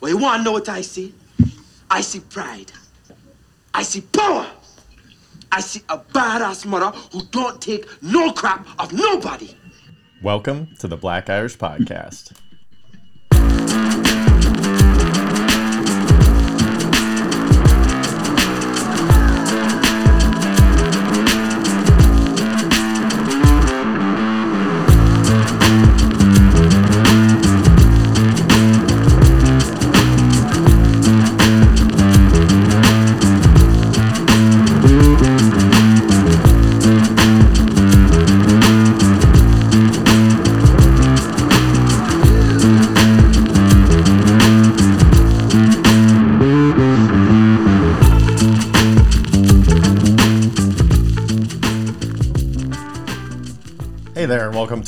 Well, you want to know what I see? I see pride. I see power. I see a badass mother who don't take no crap of nobody. Welcome to the Black Irish Podcast.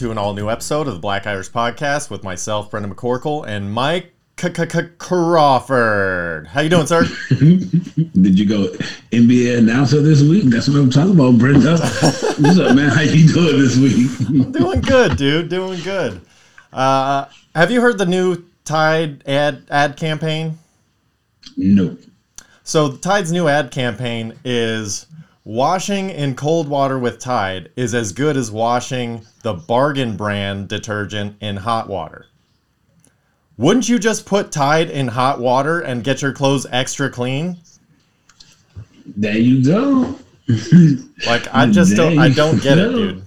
To an all new episode of the Black Irish Podcast with myself, Brendan McCorkle, and Mike Crawford. How you doing, sir? Did you go NBA announcer this week? That's what I'm talking about, Brenda. What's up, man? How you doing this week? I'm doing good, dude. Doing good. Uh, have you heard the new Tide ad ad campaign? no. So Tide's new ad campaign is washing in cold water with Tide is as good as washing the bargain brand detergent in hot water. Wouldn't you just put Tide in hot water and get your clothes extra clean? There you go. Like I just don't I don't get it, dude.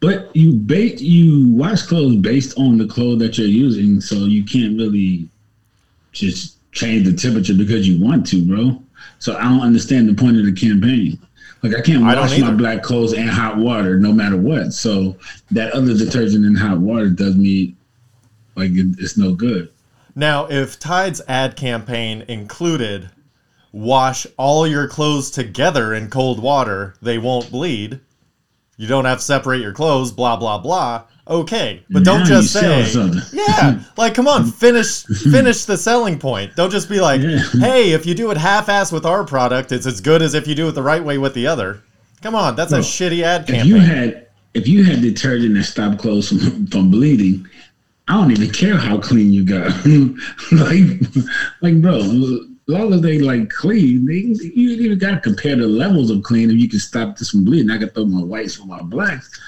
But you bait you wash clothes based on the clothes that you're using, so you can't really just change the temperature because you want to, bro. So I don't understand the point of the campaign. Like I can't I wash my black clothes in hot water no matter what. So that other detergent in hot water does me like it- it's no good. Now, if Tide's ad campaign included wash all your clothes together in cold water, they won't bleed. You don't have to separate your clothes, blah blah blah. Okay, but don't Now just say. Yeah, like come on, finish finish the selling point. Don't just be like, Yeah. "Hey, if you do it half-ass with our product, it's as good as if you do it the right way with the other." Come on, that's a shitty ad if campaign. you had if you had detergent that stopped clothes from, from bleeding, I don't even care how clean you got. like, like, bro, as long as they like clean, they you even got to compare the levels of clean. If you can stop this from bleeding, I can throw my whites for my blacks.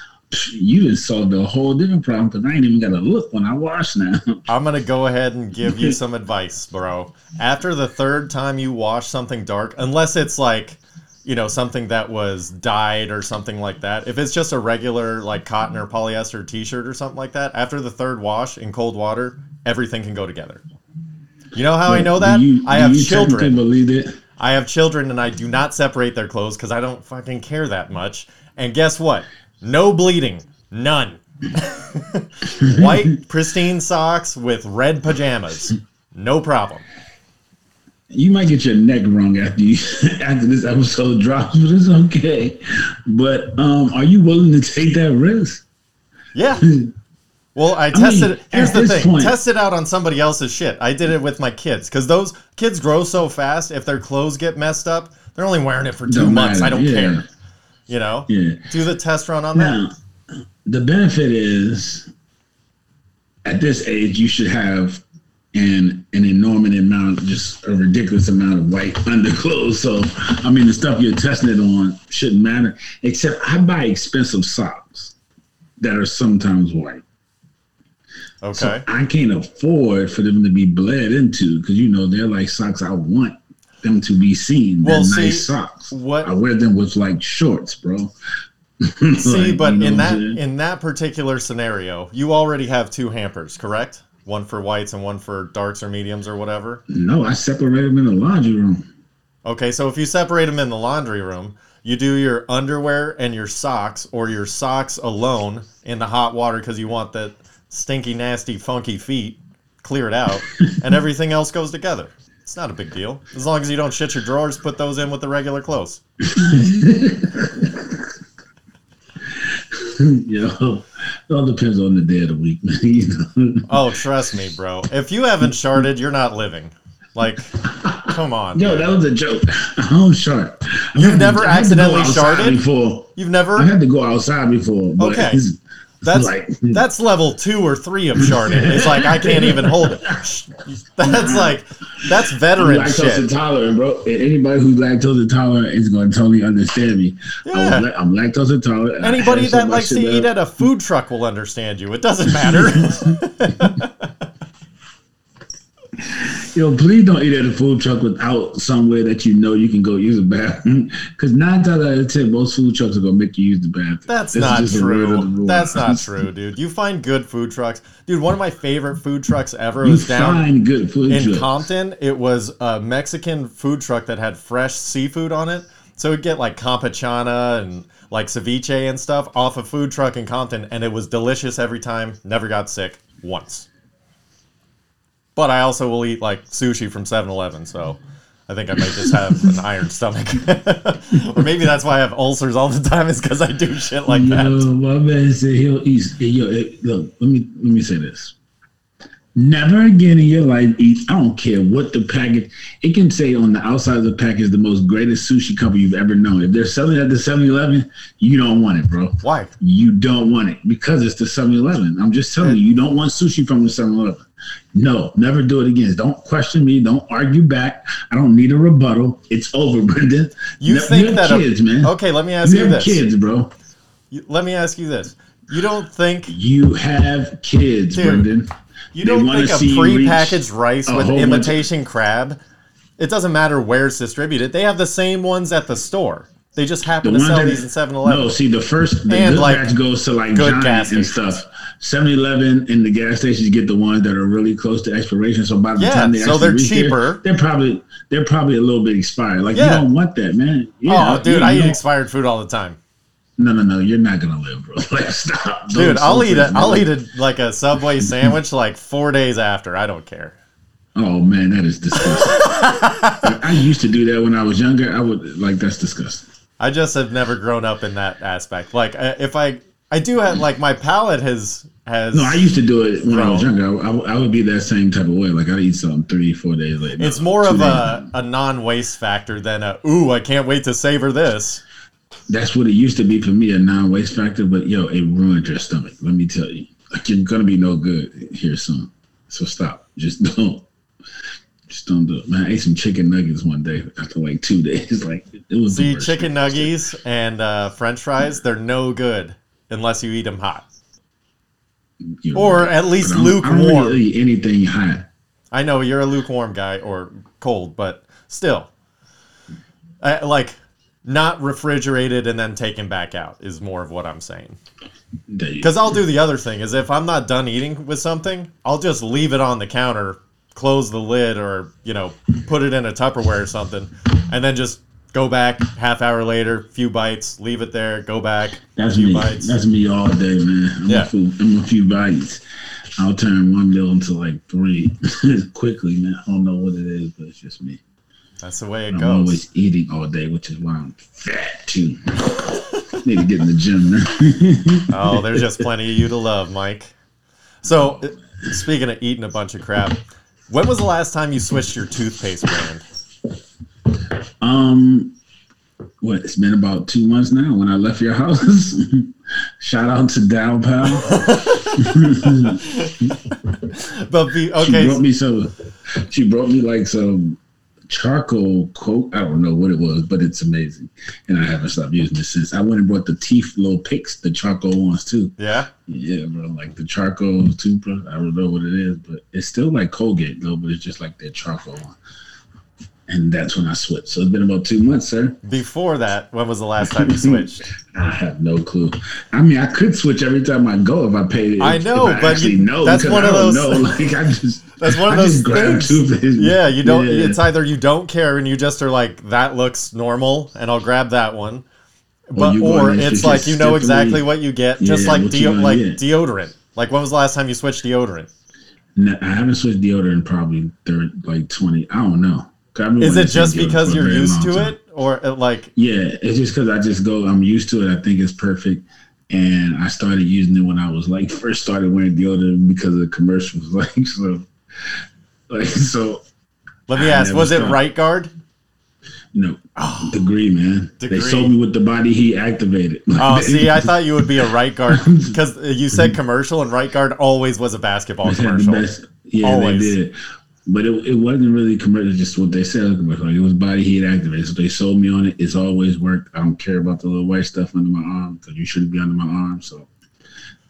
You just solved a whole different problem because I ain't even got to look when I wash now. I'm gonna go ahead and give you some advice, bro. After the third time you wash something dark, unless it's like, you know, something that was dyed or something like that. If it's just a regular like cotton or polyester t-shirt or something like that, after the third wash in cold water, everything can go together. You know how I know that? you- I have children. Believe it. I have children and I do not separate their clothes because I don't fucking care that much. And guess what? No bleeding. None. White, pristine socks with red pajamas. No problem. You might get your neck wrong after you after this episode drops, but it's okay. But um, are you willing to take that risk? Yeah. Well, I tested it. Here's the thing point- test it out on somebody else's shit. I did it with my kids because those kids grow so fast. If their clothes get messed up, they're only wearing it for 2 Don't months. I don't yeah. care. You know? Yeah. Do the test run on that. The benefit is at this age you should have an an enormous amount, just a ridiculous amount of white underclothes. So I mean the stuff you're testing it on shouldn't matter. Except I buy expensive socks that are sometimes white. Okay. So I can't afford for them to be bled into because you know they're like socks I want them to be seen. They're Well, see, nice socks. what- I wear them with like shorts, bro. See, Like, but you know in that in that particular scenario, you already have two hampers, correct? One for whites and one for darks or mediums or whatever. No, I separate them in the laundry room. Okay, so if you separate them in the laundry room, you do your underwear and your socks, or your socks alone in the hot water because you want that stinky, nasty, funky feet cleared out, and everything else goes together. It's not a big deal as long as you don't shit your drawers. Put those in with the regular clothes. you know, it all depends on the day of the week, man. You know? Oh, trust me, bro. If you haven't sharded, you're not living. Like, come on. No, that was a joke. I'm sharp. I've You've never accidentally sharded? before. You've never. I had to go outside before. But Okay. That's Like- that's level two or three of sharding. It's like I can't even hold it. That's like that's I'm veteran lactose shit. intolerant, bro. Anybody who's lactose intolerant is going to totally understand me. Yeah. la- I'm lactose intolerant. Anybody that likes to eat at a food truck will understand you. It doesn't matter. Yo, please don't eat at a food truck without somewhere that you know you can go use a bathroom. Because nine times out of ten, most food trucks are gonna make you use the bathroom. That's This not just a rule of the true. That's not true, dude. You find good food trucks. Dude, one of my favorite food trucks ever You was down good food in trucks. Compton. It was a Mexican food truck that had fresh seafood on it. So we'd get like campechana and like ceviche and stuff off a food truck in Compton, and it was delicious every time. Never got sick once. But I also will eat like sushi from 7 Eleven, so I think I might just have an iron stomach. or maybe that's why I have ulcers all the time, is because I do shit like Yo, that. my man said he'll eat. Yo, look, let me let me say this. Never again in your life eat. I don't care what the package. It can say on the outside of the package the most greatest sushi company you've ever known. If they're selling at the 7-Eleven, you don't want it, bro. Why? You don't want it because it's the 7-Eleven. I'm just telling you, you don't want sushi from the 7-Eleven. No, never do it again. Don't question me. Don't argue back. I don't need a rebuttal. It's over, Brendan. You Ne- think have that a- man. Okay, let me ask you you have this. kids, bro. You- let me ask you this. You don't think You have kids, Dude, Brendan. you don't think a you prepackaged rice with imitation crab? It doesn't matter where it's distributed. They have the same ones at the store. They just happen to ones sell that- these in 7-Eleven. No, see the first the And, good like, batch goes to like good Giant gas and stuff. 7-Eleven and the gas stations get the ones that are really close to expiration. So by the Yeah, time they so actually they're reach there, cheaper. they're probably they're probably a little bit expired. Like Yeah. you don't want that, man. Yeah, oh, dude, you I eat don't- expired food all the time. No, no, no. You're not gonna live, bro. Like stop, Dude, Don't I'll eat it. I'll eat it like a Subway sandwich like four days after. I don't care. Oh man, that is disgusting. I used to do that when I was younger. I would like that's disgusting. I just have never grown up in that aspect. Like, if I, I do have like my palate has has. No, I used to do it when I was younger. I, I, I would be that same type of way. Like I'd eat something three, four days later. it's more of a, a non-waste factor than a ooh I can't wait to savor this. That's what it used to be for me, a non-waste factor. But yo, it ruined your stomach. Let me tell you, like you're gonna be no good here soon. So stop. Just don't. Do it, man. I ate some chicken nuggets one day after like two days. Like it was See, chicken nuggets and uh, French fries, they're no good unless you eat them hot, You're or at least But I don't- I don't lukewarm. really eat anything hot. I know you're a lukewarm guy or cold, but still, I, like not refrigerated and then taken back out is more of what I'm saying. Because I'll do the other thing is if I'm not done eating with something, I'll just leave it on the counter, close the lid, or you know, put it in a Tupperware or something, and then just go back half hour later, few bites, leave it there, go back, That's few me. bites. That's me all day, man. I'm, Yeah. a, few, I'm a few bites. I'll turn one meal into like three quickly, man. I don't know what it is, but it's just me. That's the way it goes. I'm always eating all day, which is why I'm fat too. Need to get in the gym, man. Oh, there's just plenty of you to love, Mike. So, uh, speaking of eating a bunch of crap, when was the last time you switched your toothpaste brand? um, what? It's been about two months now when I left your house. Shout out to Dow Pal. But be, She brought me some. She brought me like some charcoal coat. I don't know what it was, but it's amazing, and I haven't stopped using it since. I went and brought the teeth little picks, the charcoal ones too. yeah. Yeah, bro, like the charcoal toothbrush. I don't know what it is, but it's still like Colgate though, but it's just like that charcoal one. And that's when I switched. So it's been about two months, sir. Before that, when was the last time you switched? I have no clue. I mean, I could switch every time I go if I paid it. I know, I but you- know that's one I of those- Know. Like I just That's one of I those things. Yeah, you don't. Yeah. It's either you don't care and you just are like that looks normal, and I'll grab that one, but you or it's like you know exactly what you get, just Yeah, like deo- like get. deodorant. Like when was the last time you switched deodorant? No, I haven't switched deodorant in probably third, like twenty. I don't know. Is it just because you're used to time. it, or uh, like Yeah, it's just because I just go. I'm used to it. I think it's perfect, and I started using it when I was like first started wearing deodorant because of the commercials. Like so, like so. let me I ask, was it right guard? No, degree, man. Degree. They sold me with the body heat activated. Oh, see, I thought you would be a right guard because you said commercial, and right guard always was a basketball They had the commercial. Yeah, Always. they did. But it, it wasn't really commercial, just what they said it was commercial. It was body heat activated. So they sold me on it. It's always worked. I don't care about the little white stuff under my arm because you shouldn't be under my arm. So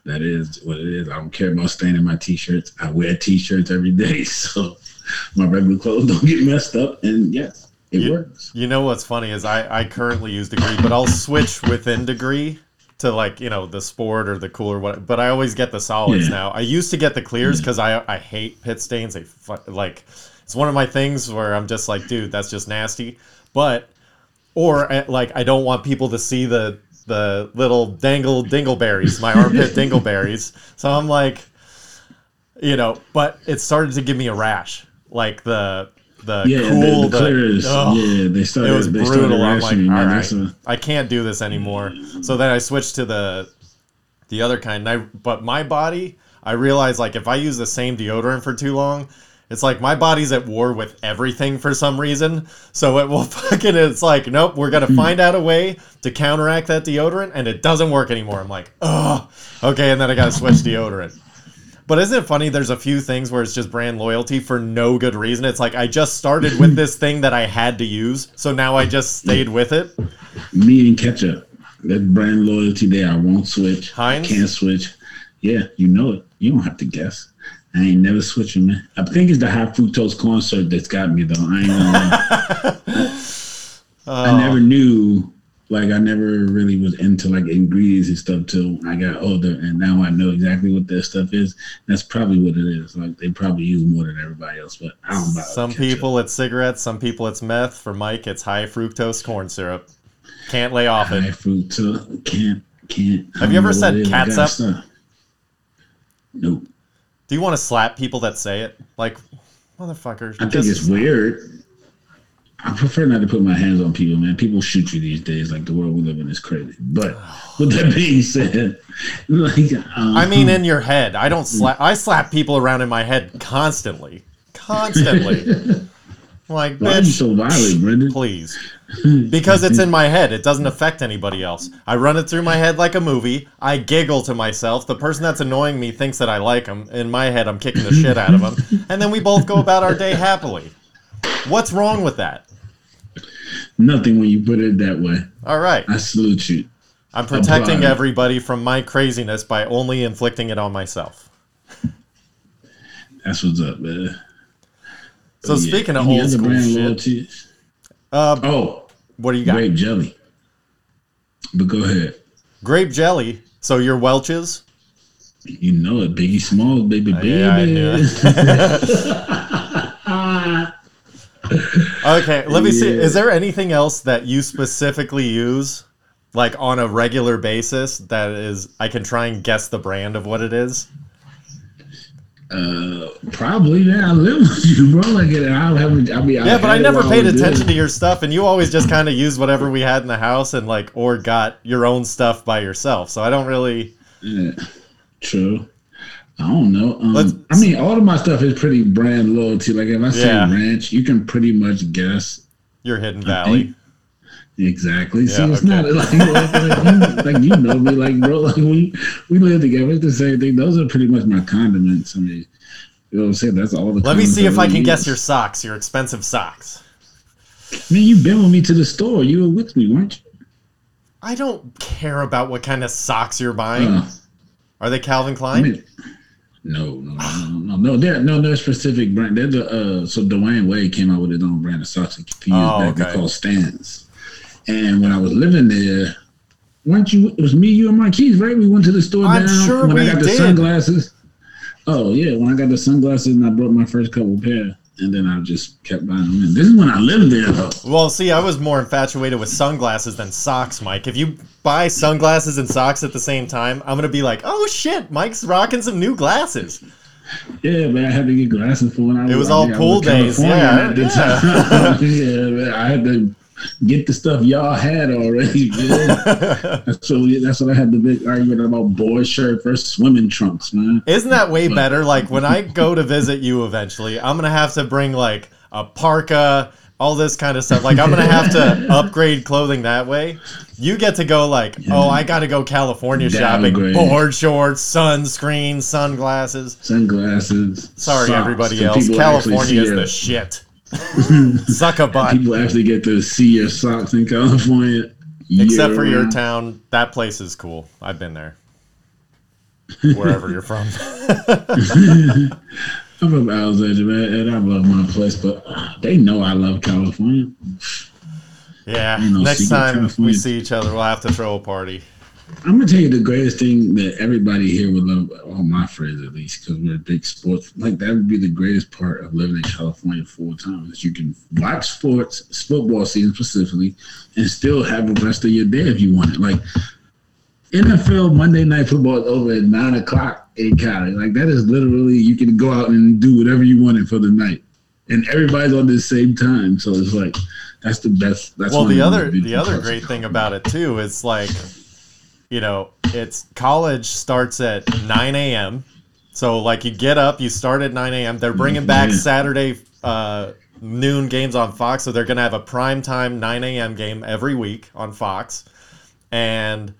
that is what it is. I don't care about staining my t-shirts. I wear t-shirts every day. So my regular clothes don't get messed up. And yes, it You- works. You know what's funny is I, I currently use degree, but I'll switch within degree to like you know the sport or the cooler what. But I always get the solids Yeah. now. I used to get the clears because I I hate pit stains. They fu- like it's one of my things where I'm just like, dude, that's just nasty. But or uh, like I don't want people to see the the little dangle dingleberries, my armpit dingleberries. So I'm like, you know, but it started to give me a rash, like the the Yeah, cool the, the clears. ugh. yeah, they started. It was they brutal. I'm like, all right, a- I can't do this anymore. So then I switched to the the other kind. I but my body, I realized like if I use the same deodorant for too long, it's like my body's at war with everything for some reason. So it will fucking. It's like nope, we're gonna hmm. find out a way to counteract that deodorant, and it doesn't work anymore. I'm like, oh, okay, and then I gotta switch deodorant. But isn't it funny? There's a few things where it's just brand loyalty for no good reason. It's like I just started with this thing that I had to use, so now I just stayed with it. me and ketchup. That brand loyalty there. I won't switch. Heinz? I can't switch. Yeah, you know it. You don't have to guess. I ain't never switching, man. I think it's the high fructose corn syrup that's got me though. I ain't gonna lie. I never oh. knew like I never really was into like ingredients and stuff till I got older and now I know exactly what that stuff is. That's probably what it is. Like they probably use more than everybody else, but I don't buy Some people it's cigarettes, some people it's meth. For Mike, it's high fructose corn syrup. Can't lay off high it. fructose can't can't. Have you ever said what it is. Catsup? Nope. Do you want to slap people that say it? Like, motherfuckers. I think it's weird. I prefer not to put my hands on people, man. People shoot you these days. Like the world we live in is crazy. But with that being said, like um, I mean, in your head. I don't slap. I slap people around in my head constantly, constantly. like, why are you bitch, so violent, Brendan? please. Because it's in my head. It doesn't affect anybody else. I run it through my head like a movie. I giggle to myself. The person that's annoying me thinks that I like him. In my head, I'm kicking the shit out of him. And then we both go about our day happily. What's wrong with that? Nothing when you put it that way. All right. I salute you. I'm protecting Applaud. everybody from my craziness by only inflicting it on myself. That's what's up, man. So yeah, speaking of any old school brand shit, uh, Oh, what do you got? grape jelly. But go ahead. Grape jelly. So your Welch's? You know it, Biggie Smalls, baby, baby. Yeah, I knew Okay, let me see. Is there anything else that you specifically use, like on a regular basis, that is I can try and guess the brand of what it is? Uh, probably. Yeah, I live with you, bro. Like, I haven't. I mean, Yeah, but I never paid attention to your stuff, and you always just kind of used whatever we had in the house, and like, or got your own stuff by yourself. So I don't really. Yeah, true. I don't know. Um, I mean, all of my stuff is pretty brand loyalty. Like if I say Yeah. ranch, you can pretty much guess Your Hidden Valley. exactly. See, Yeah, it's okay. not like like, like, you, like you know me, like bro. Like we we live together. It's the same thing. Those are pretty much my condiments. I mean, you know what I'm saying? That's all the. Let me see if I can guess your socks, your expensive socks. Man, you've been with me to the store. You were with me, weren't you? I don't care about what kind of socks you're buying. Uh, Are they Calvin I Klein? mean, no, no, no, no, no, no. They're no, they're specific brand. They're the uh. So Dwyane Wade came out with his own brand of socks a few years Oh, back. okay. Called Stance. And when I was living there, weren't you? It was me, you, and Marquise, right? We went to the store I'm down sure when I got the sunglasses. Oh yeah, when I got the sunglasses and I brought my first couple pair, and then I just kept buying them. In. This is when I lived there, though. Well, see, I was more infatuated with sunglasses than socks, Mike. If you buy sunglasses and socks at the same time, I'm gonna be like, "Oh shit, Mike's rocking some new glasses." Yeah, man, I had to get glasses for when I was It was I all I pool in days, yeah, yeah. yeah, man, I had to get the stuff y'all had already. Man. that's what we, that's what I had the big argument about boy shirt versus swimming trunks, man. Isn't that way better? Like when I go to visit you eventually, I'm gonna have to bring like a parka all this kind of stuff. Like I'm gonna have to upgrade clothing that way. You get to go like, oh, I got to go California shopping. Downgrade. Board shorts, sunscreen, sunglasses. Sunglasses. Sorry, socks, everybody else. California is the shit. Suck a butt. People actually get to see your socks in California. Except for your town, that place is cool. I've been there. Wherever you're from. I'm from Alexandria, man, and I love my place, but they know I love California. Yeah. Next time we see each other, we'll have to throw a party. I'm gonna tell you the greatest thing that everybody here would love, all my friends at least, because we're big sports. Like that would be the greatest part of living in California full time is you can watch sports, football season specifically, and still have the rest of your day if you want it. Like NFL Monday Night Football is over at nine o'clock in Cali. Like that is literally you can go out and do whatever you wanted for the night, and everybody's on the same time. So it's like that's the best. That's well the other the other great thing about it too is like you know it's college starts at 9 a.m so like you get up you start at 9 a.m they're bringing back saturday uh, noon games on fox. So they're gonna have a prime time 9 a.m game every week on fox. And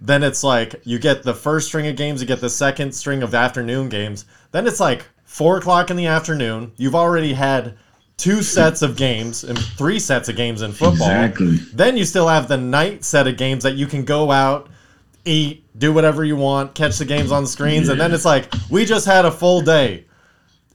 then it's like you get the first string of games you get the second string of afternoon games. Then it's like four o'clock in the afternoon. You've already had two sets of games and three sets of games in football Exactly. then you still have the night set of games that you can go out, eat, do whatever you want, catch the games on the screens, and then it's like we just had a full day.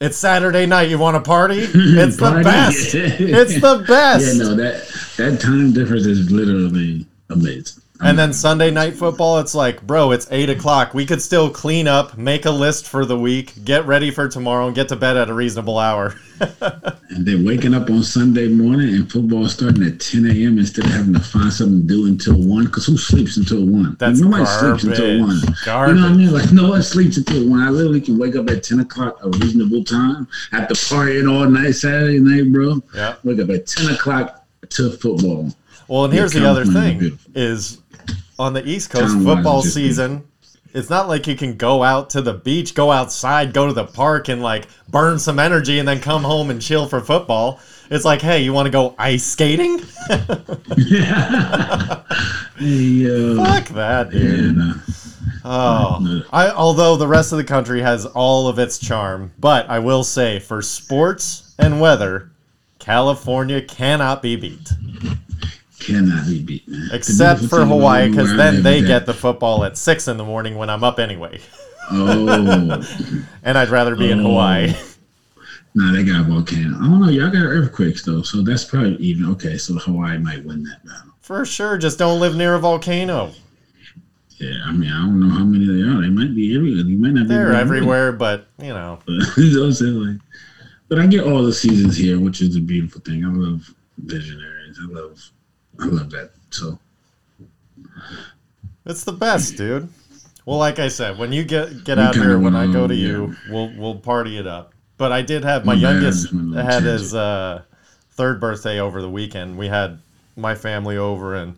It's Saturday night. You want to party? It's the best. It's the best. Yeah, no, that that time difference is literally amazing. And then Sunday night football, it's like, bro, it's eight o'clock. We could still clean up, make a list for the week, get ready for tomorrow, and get to bed at a reasonable hour. and then waking up on Sunday morning and football starting at 10 a.m. instead of having to find something to do until one. Because who sleeps until one? That's nobody sleeps until one. Garbage. You know what I mean? Like no one sleeps until one. I literally can wake up at 10 o'clock, a reasonable time, have after partying all night Saturday night, bro. Yeah. Wake up at 10 o'clock to football. Well, and here's the other thing: is on the East Coast football season. It's not like you can go out to the beach, go outside, go to the park, and like burn some energy, and then come home and chill for football. It's like, hey, you want to go ice skating? Hey, uh, Fuck that, dude. yeah, no. Oh, I although the rest of the country has all of its charm, but I will say for sports and weather, California cannot be beat. Cannot be beat, man. The Except for Hawaii, because then they get the football at six in the morning when I'm up anyway, Oh, and I'd rather be in Oh. Hawaii. nah, they got a volcano. I don't know. Y'all got earthquakes though, so that's probably even. Okay, so Hawaii might win that battle. For sure, just don't live near a volcano. Yeah, I mean, I don't know how many they are. They might be everywhere. They might not be. They're very everywhere, but you know, many. you know what I'm? Like, but I get all the seasons here, which is a beautiful thing. I love visionaries. I love, I love that. So it's the best, dude. Well, like I said, when you get get We out here, when I go on, to yeah. you, we'll we'll party it up. But I did have my My youngest just went on a had his uh, third birthday over the weekend. We had my family over and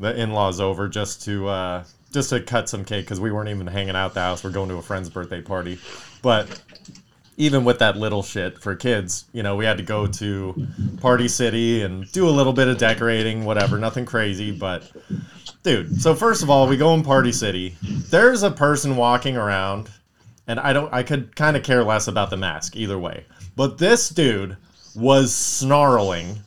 the in-laws over just to uh, just to cut some cake because we weren't even hanging out at the house. We're going to a friend's birthday party, but even with that little shit for kids, you know, we had to go to Party City and do a little bit of decorating, whatever, nothing crazy, but dude, so first of all, we go in Party City. There's a person walking around and I don't I could kind of care less about the mask either way. But this dude was snarling.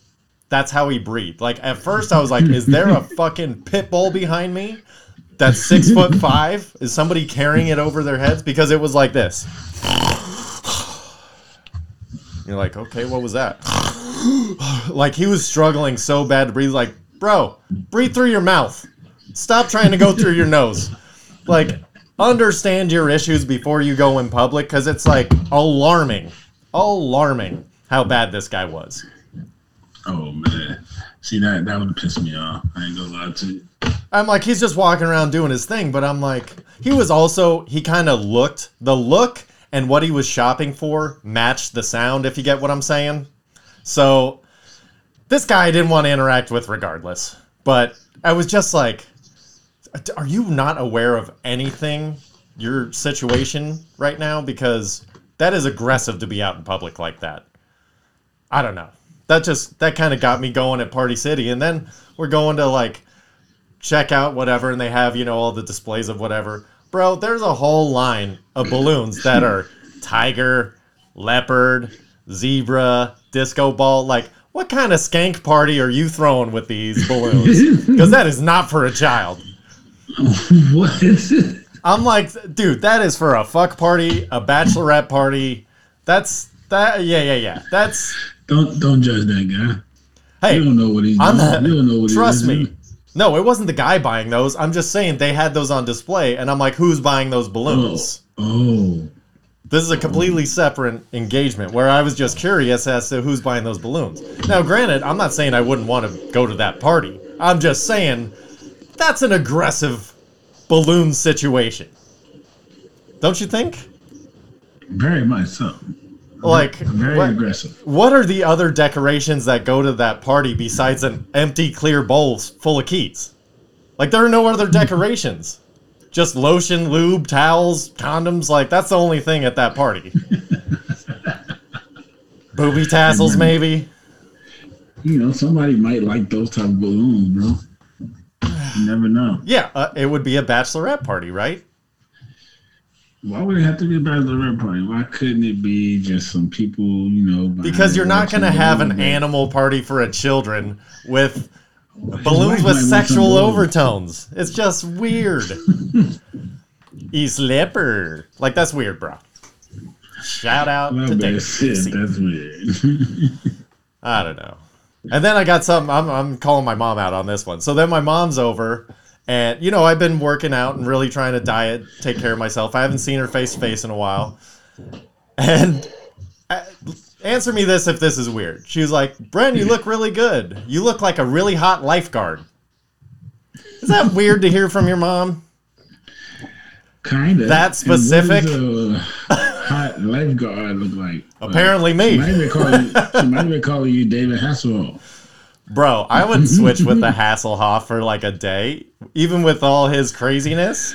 That's how he breathed. Like at first I was like, is there a fucking pit bull behind me? That's six foot five? Is somebody carrying it over their heads? Because it was like this. You're like, okay, what was that? like he was struggling so bad to breathe. Like, bro, breathe through your mouth. Stop trying to go through your nose. Like, understand your issues before you go in public because it's like alarming, alarming how bad this guy was. Oh man, see that that would piss me off. I ain't gonna lie to you. I'm like, he's just walking around doing his thing, but I'm like, he was also, he kind of looked, the look and what he was shopping for matched the sound, if you get what I'm saying. So, this guy I didn't want to interact with regardless. But I was just like, are you not aware of anything, your situation right now? Because that is aggressive to be out in public like that. I don't know. that just that kind of got me going at Party City, and then we're going to like check out whatever, and they have you know all the displays of whatever. Bro, there's a whole line of balloons that are tiger, leopard, zebra, disco ball. Like, what kind of skank party are you throwing with these balloons? Because that is not for a child. what? I'm like, dude, that is for a fuck party, a bachelorette party. That's that. Yeah, yeah, yeah. That's don't don't judge that guy. hey. You don't know what he's I'm doing. not- you don't know what Trust me. is. No, it wasn't the guy buying those. I'm just saying they had those on display, and I'm like, who's buying those Oh, balloons? oh, This is a completely separate engagement where I was just curious as to who's buying those balloons. Now, granted, I'm not saying I wouldn't want to go to that party. I'm just saying that's an aggressive balloon situation. Don't you think? very much so. Like, Very what, aggressive. what are the other decorations that go to that party besides an empty clear bowl full of keys? Like, there are no other decorations. Just lotion, lube, towels, condoms. Like, that's the only thing at that party. Booby tassels, maybe. You know, somebody might like those type of balloons, bro. You never know. Yeah, uh, it would be a bachelorette party, right? Why would it have to be a bachelorette party? Why couldn't it be just some people, you know? Because you're not going to have an animal party for a children with balloons with sexual overtones. It's just weird. East Leopard. Like, that's weird, bro. Shout out Well, to Dave. shit, that's weird. I don't know. And then I got something. I'm, I'm calling my mom out on this one. So then my mom's over, and you know I've been working out and really trying to diet, take care of myself. I haven't seen her face to face in a while. And uh, answer me this if this is weird. She was like, "Bren, you look really good. You look like a really hot lifeguard." Is that weird to hear from your mom? kind of. That specific? a hot lifeguard look like? Apparently She me. might be calling, she might be calling you David Hasselhoff. Bro, I would switch with the Hasselhoff for like a day, even with all his craziness.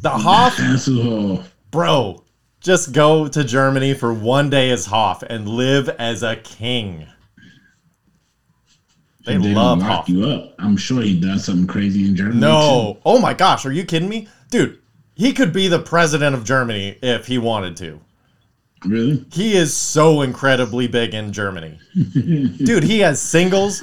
The Hoff Hasselhoff. Bro, just go to Germany for one day as Hoff and live as a king. They And love lock Hoff. you up. I'm sure he does something crazy in Germany. No. Oh my gosh, are you kidding me? Dude, he could be the president of Germany if he wanted to. Really? He is so incredibly big in Germany. Dude, he has singles.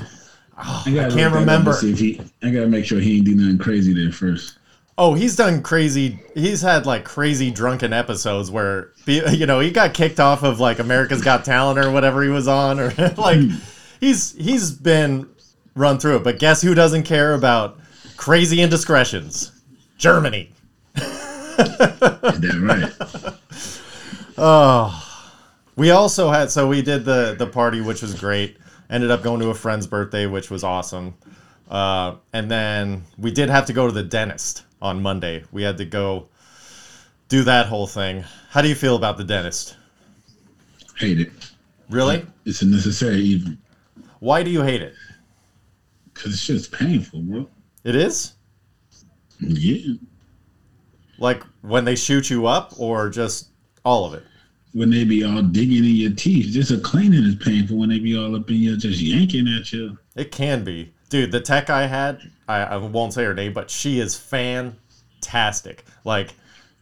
Oh, I, gotta look can't remember. See if he, I gotta make sure he ain't do nothing crazy there first. Oh, he's done crazy. He's had like crazy drunken episodes where you know he got kicked off of like America's Got Talent or whatever he was on, or like hmm. he's he's been run through it. But guess who doesn't care about crazy indiscretions? Germany. Damn right? Oh, we also had so we did the the party, which was great. Ended up going to a friend's birthday, which was awesome. Uh, and then we did have to go to the dentist on Monday. We had to go do that whole thing. How do you feel about the dentist? Hate it. Really? It's a necessary evil. Why do you hate it? Cause it's just painful, bro. It is Yeah. like when they shoot you up, or just all of it. When they be all digging in your teeth, just a cleaning is painful. When they be all up in your, just yanking at you. It can be, dude. The tech I had, I, I won't say her name, but she is fantastic. Like,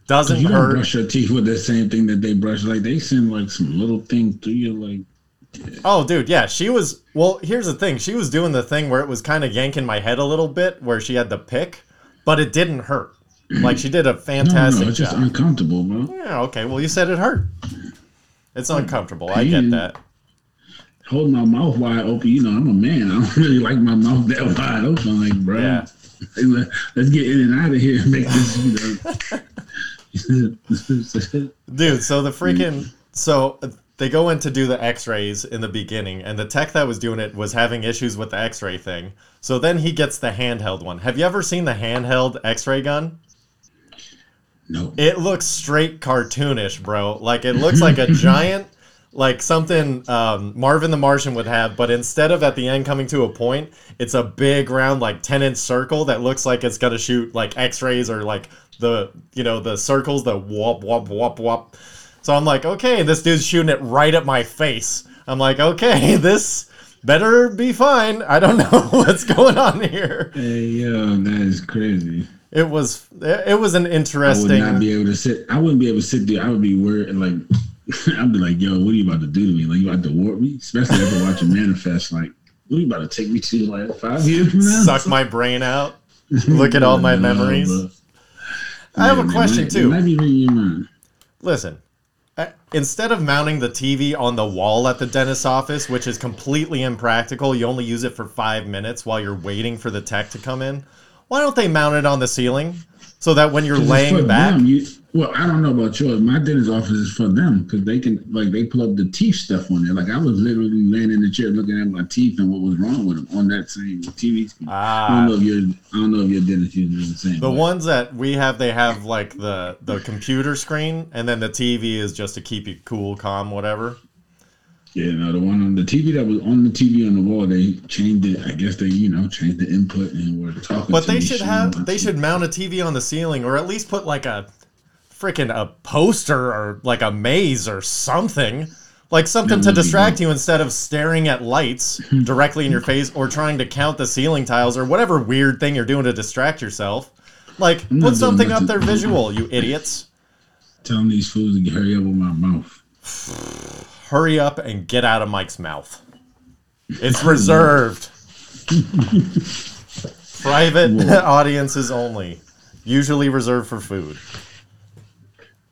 doesn't You don't hurt. brush your teeth with the same thing that they brush. Like they send like some little thing through you. Like Oh, dude, yeah, she was. Well, here's the thing: she was doing the thing where it was kind of yanking my head a little bit, where she had the pick, but it didn't hurt. Like she did a no, no, fantastic no, it's just uncomfortable, bro. yeah, okay. Well, you said it hurt. It's uncomfortable. I get that. Holding my mouth wide open, you know, I'm a man. I don't really like my mouth that wide open. Like, bro, Yeah. Let- let's get in and out of here and make this, you know. Dude, so the freaking so they go in to do the X-rays in the beginning, and the tech that was doing it was having issues with the X-ray thing. So then he gets the handheld one. Have you ever seen the handheld X-ray gun? No. It looks straight cartoonish, bro. Like it looks like a giant, like something um, Marvin the Martian would have, but instead of at the end coming to a point, it's a big round like ten inch circle that looks like it's gonna shoot like X-rays or like the you know the circles the wop wop wop wop. So I'm like, okay, this dude's shooting it right at my face. I'm like, okay, this better be fine. I don't know what's going on here. Hey, yo, that is crazy. It was it was an interesting. I would not be able to sit. I wouldn't be able to sit there. I would be worried. Like, I'd be like, "Yo, what are you about to do to me? Like, you about to warp me?" Especially after watching Manifest. Like, what are you about to take me to? Like five years from now? Suck my brain out. Look at all my memories. I have a question too. might be reading your mind. Listen, instead of mounting the TV on the wall at the dentist's office, which is completely impractical, you only use it for five minutes while you're waiting for the tech to come in. Why don't they mount it on the ceiling so that when you're laying back, them. You, well, I don't know about yours. My dentist office is for them because they can like they put up the teeth stuff on there. Like I was literally laying in the chair looking at my teeth and what was wrong with them on that same TV screen. I ah, don't know if your I don't know if your dentist uses the same. the but- ones that we have, they have like the the computer screen, and then the TV is just to keep you cool, calm, whatever. Yeah, no, the one on the TV that was on the TV on the wall, they changed it. I guess they, you know, changed the input and were talking. But they should have, they should mount a TV on the ceiling or at least put like a freaking a poster or like a maze or something. Like something to distract you instead of staring at lights directly in your face or trying to count the ceiling tiles or whatever weird thing you're doing to distract yourself. Like put something up there visual, you idiots. telling these fools to hurry up with my mouth. Hurry up and get out of Mike's mouth. It's reserved. Private audiences only. Usually reserved for food.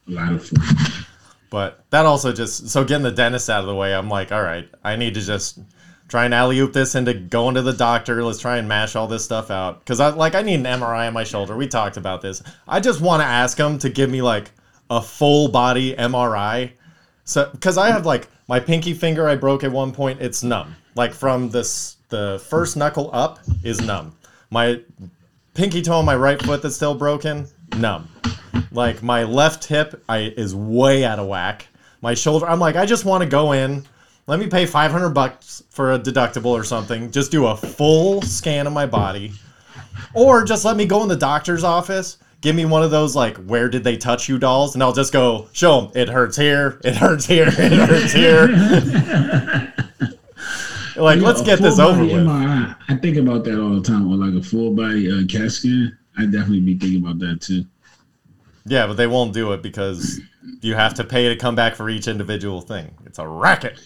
A lot of food. But that also just so getting the dentist out of the way, I'm like, all right, I need to just try and alley oop this into going to the doctor. Let's try and mash all this stuff out because I like I need an MRI on my shoulder. We talked about this. I just want to ask him to give me like a full body MRI. So because I have like my pinky finger I broke at one point, it's numb. Like from this the first knuckle up is numb. My pinky toe on my right foot that's still broken, numb. Like my left hip I is way out of whack. My shoulder I'm like I just want to go in. Let me pay 500 bucks for a deductible or something. Just do a full scan of my body. Or just let me go in the doctor's office. Give me one of those like where did they touch you dolls and I'll just go show them it hurts here, it hurts here, it hurts here. like Yeah, let's get this over with. MRI. I think about that all the time. Or like a full body uh, CAT scan. I definitely be thinking about that too. Yeah, but they won't do it because you have to pay to come back for each individual thing. It's a racket.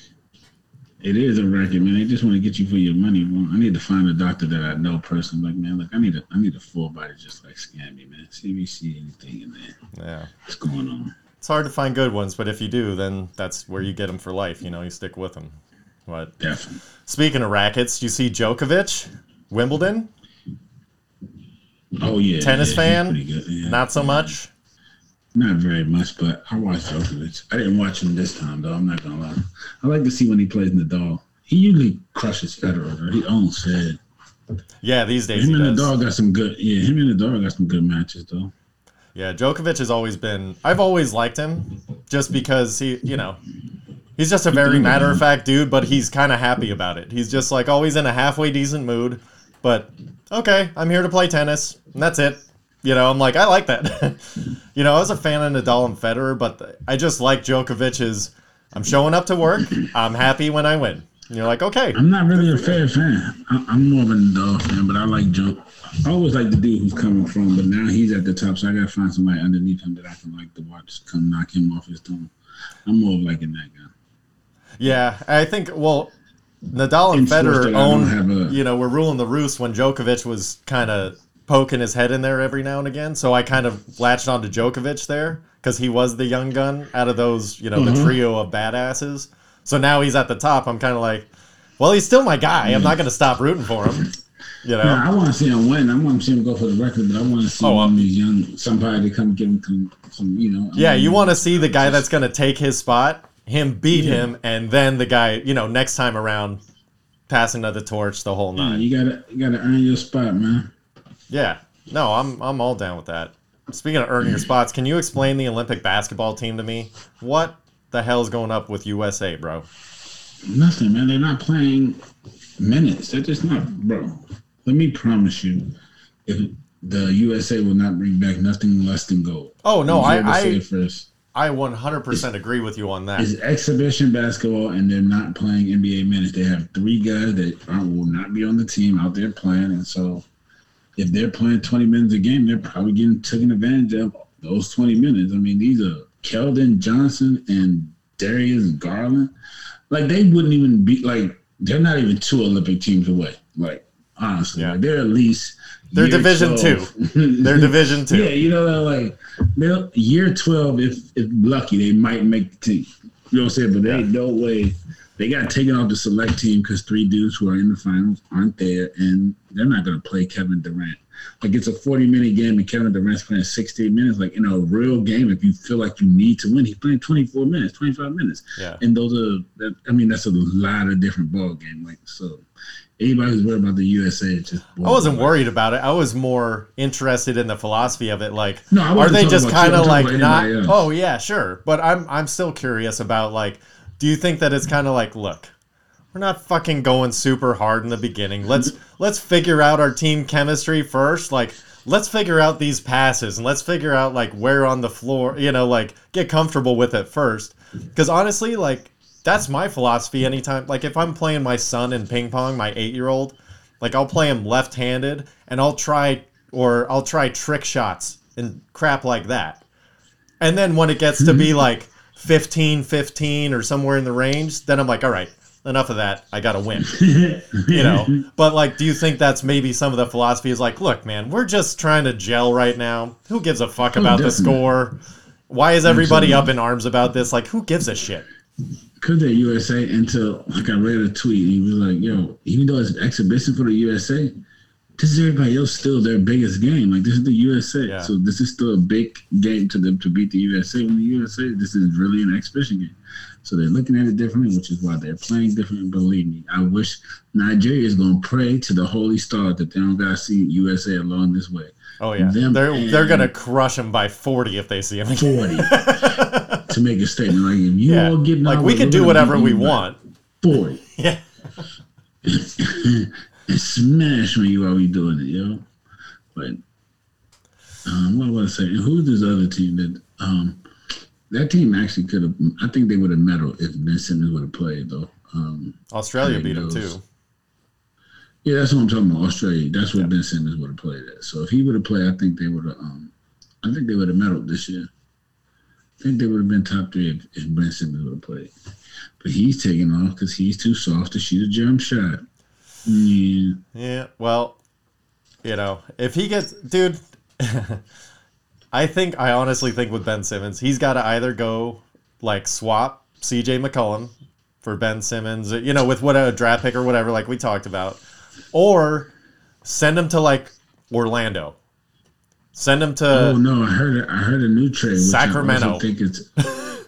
It is a racket, man. They just want to get you for your money. Well, I need to find a doctor that I know personally. Like, man, look, I need a, I need a full body, just like scan me, man. See if you see anything in there. Yeah. What's going on? It's hard to find good ones, but if you do, then that's where you get them for life. You know, you stick with them. But Definitely. speaking of rackets, you see Djokovic, Wimbledon? Oh yeah. Tennis yeah, fan? Yeah. Not so much. Not very much, but I watched Djokovic. I didn't watch him this time though. I'm not gonna lie. I like to see when he plays Nadal. He usually crushes Federer. Though. He owns Fed. Yeah, these days Him and does. Nadal got some good. Yeah, him and Nadal got some good matches though. Yeah, Djokovic has always been. I've always liked him, just because he, you know, he's just a very matter of fact dude, but he's kind of happy about it. He's just like always in a halfway decent mood. But okay, I'm here to play tennis, and that's it. You know, I'm like I like that. you know, I was a fan of Nadal and Federer, but I just like Djokovic's. I'm showing up to work. I'm happy when I win. And you're like, okay, I'm not really a fair fan. I, I'm more of a Nadal fan, but I like Joe. I always like the dude who's coming from, but now he's at the top, so I gotta find somebody underneath him that I can like to watch come knock him off his throne. I'm more of liking that guy. Yeah, I think well, Nadal and Federer that I don't own. a- You know, we're ruling the roost when Djokovic was kind of poking his head in there every now and again. So I kind of latched onto Djokovic there because he was the young gun out of those, you know, the Mhm. trio of badasses. So now he's at the top. I'm kind of like, well, he's still my guy. I'm not going to stop rooting for him. You know. Yeah, I want to see him win. I want to see him go for the record, but I want to see Oh, um, these young somebody to come give him some, some you know. Yeah, um, you want to see the guy that's going to take his spot, him beat him, and then the guy, you know, next time around, passing the torch the whole Yeah, you gotta you gotta earn your spot, man. Yeah. No, I'm I'm all down with that. Speaking of earning your spots, can you explain the Olympic basketball team to me? What the hell's going up with USA, bro? Nothing, man. They're not playing minutes. They're just not, bro. Let me promise you, if the USA will not bring back nothing less than gold. Oh no, I say I, it first. I 100% agree with you on that. It's exhibition basketball, and they're not playing NBA minutes. They have three guys that are, will not be on the team out there playing, and so if they're playing 20 minutes a game, they're probably getting taken advantage of those 20 minutes. I mean, these are Keldon Johnson and Darius Garland. Like they wouldn't even be like they're not even two Olympic teams away. Like honestly, Yeah. like, they're at least They're Division 12. They're Division Two. Yeah, you know, like year twelve. If if lucky, they might make the team. You know what I'm saying? But there ain't no way they got taken off the select team because three dudes who are in the finals aren't there, and they're not going to play Kevin Durant. Like it's a 40 minute game, and Kevin Durant's playing 16 minutes. Like in a real game, if you feel like you need to win, he's playing 24 minutes, 25 minutes, Yeah. and those are. That, I mean, that's a lot of different ball game. Like so, anybody who's worried about the USA, it's just I wasn't worried about it. I was more interested in the philosophy of it. Like, No, are they just kind of like not? else. Oh yeah, sure. But I'm I'm still curious about like, do you think that it's kind of like, look, we're not fucking going super hard in the beginning. Let's let's figure out our team chemistry first. Like, let's figure out these passes and let's figure out like where on the floor, you know, like get comfortable with it first. Because honestly, like that's my philosophy. Anytime, like if I'm playing my son in ping pong, my eight year old, like I'll play him left handed and I'll try or I'll try trick shots and crap like that. And then when it gets to be like 15 15 or somewhere in the range, then I'm like, all right, enough of that. I got to win. you know. But like do you think that's maybe some of the philosophy is like, look, man, we're just trying to gel right now. Who gives a fuck about the score? Why is everybody Absolutely. up in arms about this? Like who gives a shit? Because they're USA until like I read a tweet and he was like, yo, even though it's an exhibition for the USA, this is everybody else still their biggest game. Like this is the USA. Yeah. So this is still a big game to them to beat the USA. When the USA, this is really an exhibition game. So they're looking at it differently, which is why they're playing differently. Believe me, I wish Nigeria is gonna pray to the holy star that they don't gotta see USA along this way. Oh yeah. Them they're they're going to crush them by 40 if they see him. 40 to make a statement. Like if you Yeah. all get Like we can do whatever we want. 40. Yeah. and smash when you while we doing it, yo. But um, what was I saying? Who's this other team that um that team actually could have? I think they would have medaled if Ben Simmons would have played though. Um, Australia beat them too. yeah, that's what I'm talking about. Australia. That's what Ben Simmons would have played at. So if he would have played, I think they would have. Um, I think they would have medaled this year. I think they would have been top three if, if Ben Simmons would have played. But he's taking off because he's too soft to shoot a jump shot. Yeah. Yeah, well, you know, if he gets, dude, I think I honestly think with Ben Simmons, he's got to either go like swap C.J. McCollum for Ben Simmons, you know, with what a draft pick or whatever, like we talked about, or send him to like Orlando, send him to Oh no, I heard. I heard a new trade. Sacramento. I think it's.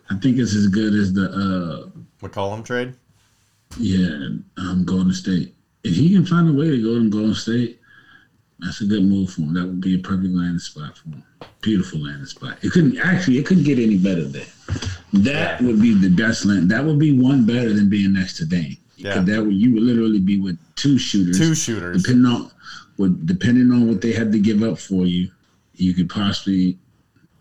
I think it's as good as the uh McCollum trade. yeah I'm um to State. If he can find a way to go to Golden State, that's a good move for him. That would be a perfect landing spot for him. Beautiful landing spot. It couldn't actually. It couldn't get any better there. That would be the best land. That would be one better than being next to Dame. Yeah. That would you would literally be with two shooters. Two shooters. depending on what depending on what they had to give up for you, you could possibly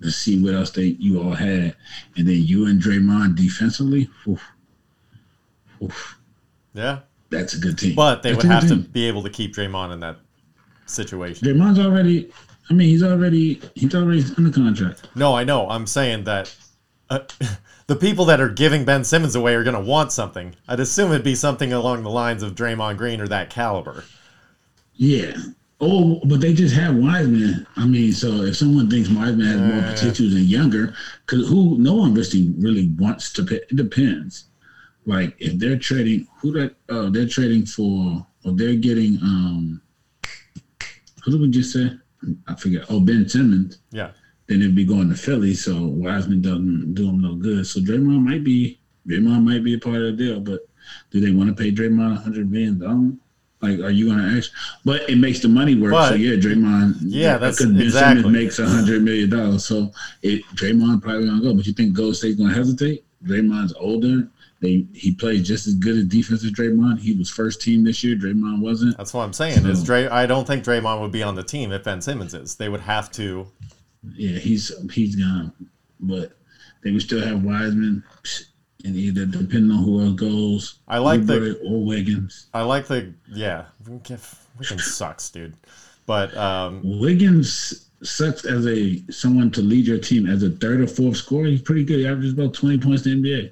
see what else they you all had, and then you and Draymond defensively. Oof, oof, Yeah, that's a good team. but they That's would have to be able to keep Draymond in that situation. Draymond's already. I mean, he's already he's already under contract. No, I know. I'm saying that uh, the people that are giving Ben Simmons away are going to want something. I'd assume it'd be something along the lines of Draymond Green or that caliber. Yeah. Oh, but they just have Wiseman. I mean, so if someone thinks Wiseman has more Uh. potential than younger, because who no one really really wants to pay. It depends. Like if they're trading, who that? Oh, they're trading for, or they're getting. um Who did we just say? I forget. Oh, Ben Simmons. Yeah. Then it'd be going to Philly. So Wiseman doesn't do him no good. So Draymond might be Draymond might be a part of the deal, but do they want to pay Draymond a hundred million dollars? Like, are you gonna ask? But it makes the money work. so yeah, Draymond. Yeah, that's- because Ben exactly. Simmons makes a hundred million dollars. So it Draymond probably gonna go. But you think Gold State's gonna hesitate? Draymond's older. They he played just as good as defense as Draymond. He was first team this year. Draymond wasn't. That's what I'm saying. Is So- Dray? I don't think Draymond would be on the team if Ben Simmons is. They would have to. Yeah, he's he's gone. But They would still have Wiseman, and either depending on who else goes, I like the- or Wiggins. I like the yeah. Wiggins sucks, dude. But um, Wiggins sucks as a someone to lead your team as a third or fourth scorer. He's pretty good. He averages about twenty points in the NBA,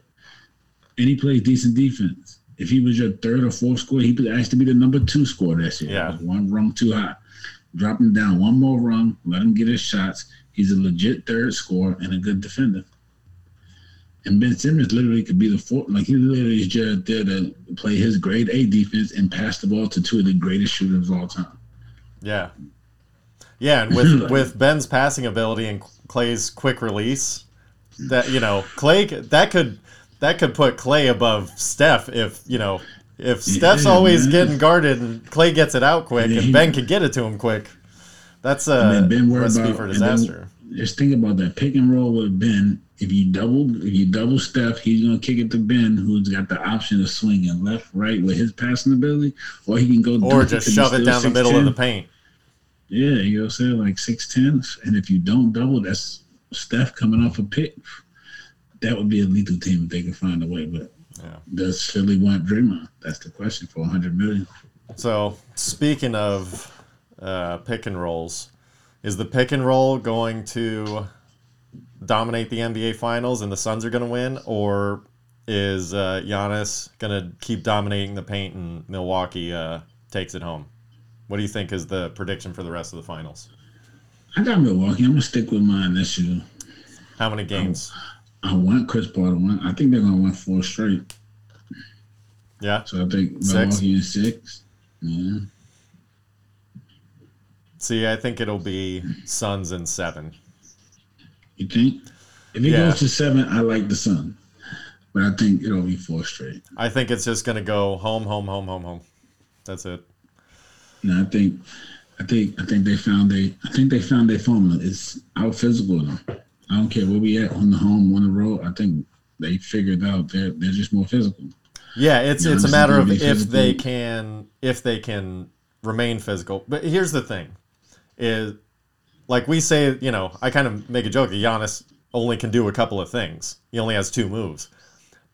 and he plays decent defense. If he was your third or fourth scorer, he would actually be the number two scorer this year. Yeah. one rung too high. Drop him down one more rung. Let him get his shots. He's a legit third scorer and a good defender. And Ben Simmons literally could be the fourth. Like he literally is just there to play his grade A defense and pass the ball to two of the greatest shooters of all time. yeah, yeah, and with with Ben's passing ability and Clay's quick release, that you know Clay that could that could put Clay above Steph if you know if Steph's Yeah, always man. getting guarded and Clay gets it out quick Yeah, and Ben can get it to him quick. That's a Ben recipe about for then disaster. Just think about that pick and roll with Ben. If you double, if you double Steph, he's gonna kick it to Ben, who's got the option of swinging left, right with his passing ability, or he can go Or just shove it down the middle of the paint. Yeah, you know what I'm saying, like six ten. And if you don't double, that's Steph coming off a pick. That would be a lethal team if they could find a way. But Yeah. does Philly want Draymond? That's the question for 100 million. So speaking of uh, pick and rolls, is the pick and roll going to dominate the NBA Finals and the Suns are going to win, or is uh, Giannis going to keep dominating the paint and Milwaukee uh, takes it home? What do you think is the prediction for the rest of the finals? I got Milwaukee. I'm gonna stick with mine this year. How many games? I want Chris Paul to win. I think they're gonna win four straight. Yeah. So I think Six. Milwaukee is six. Yeah. See, I think it'll be Suns in seven. You think? If it Yeah. goes to seven, I like the Sun. But I think it'll be four straight. I think it's just going to go home, home, home, home, home. That's it. No, I think I think I think they found they I think they found their formula. It's out physical them. I don't care where we at on the home, on the road. I think they figured out they're they're just more physical. Yeah, it's Yeah, it's a matter of if they can if they can remain physical. But here's the thing: is like we say, you know, I kind of make a joke that Giannis only can do a couple of things. He only has two moves.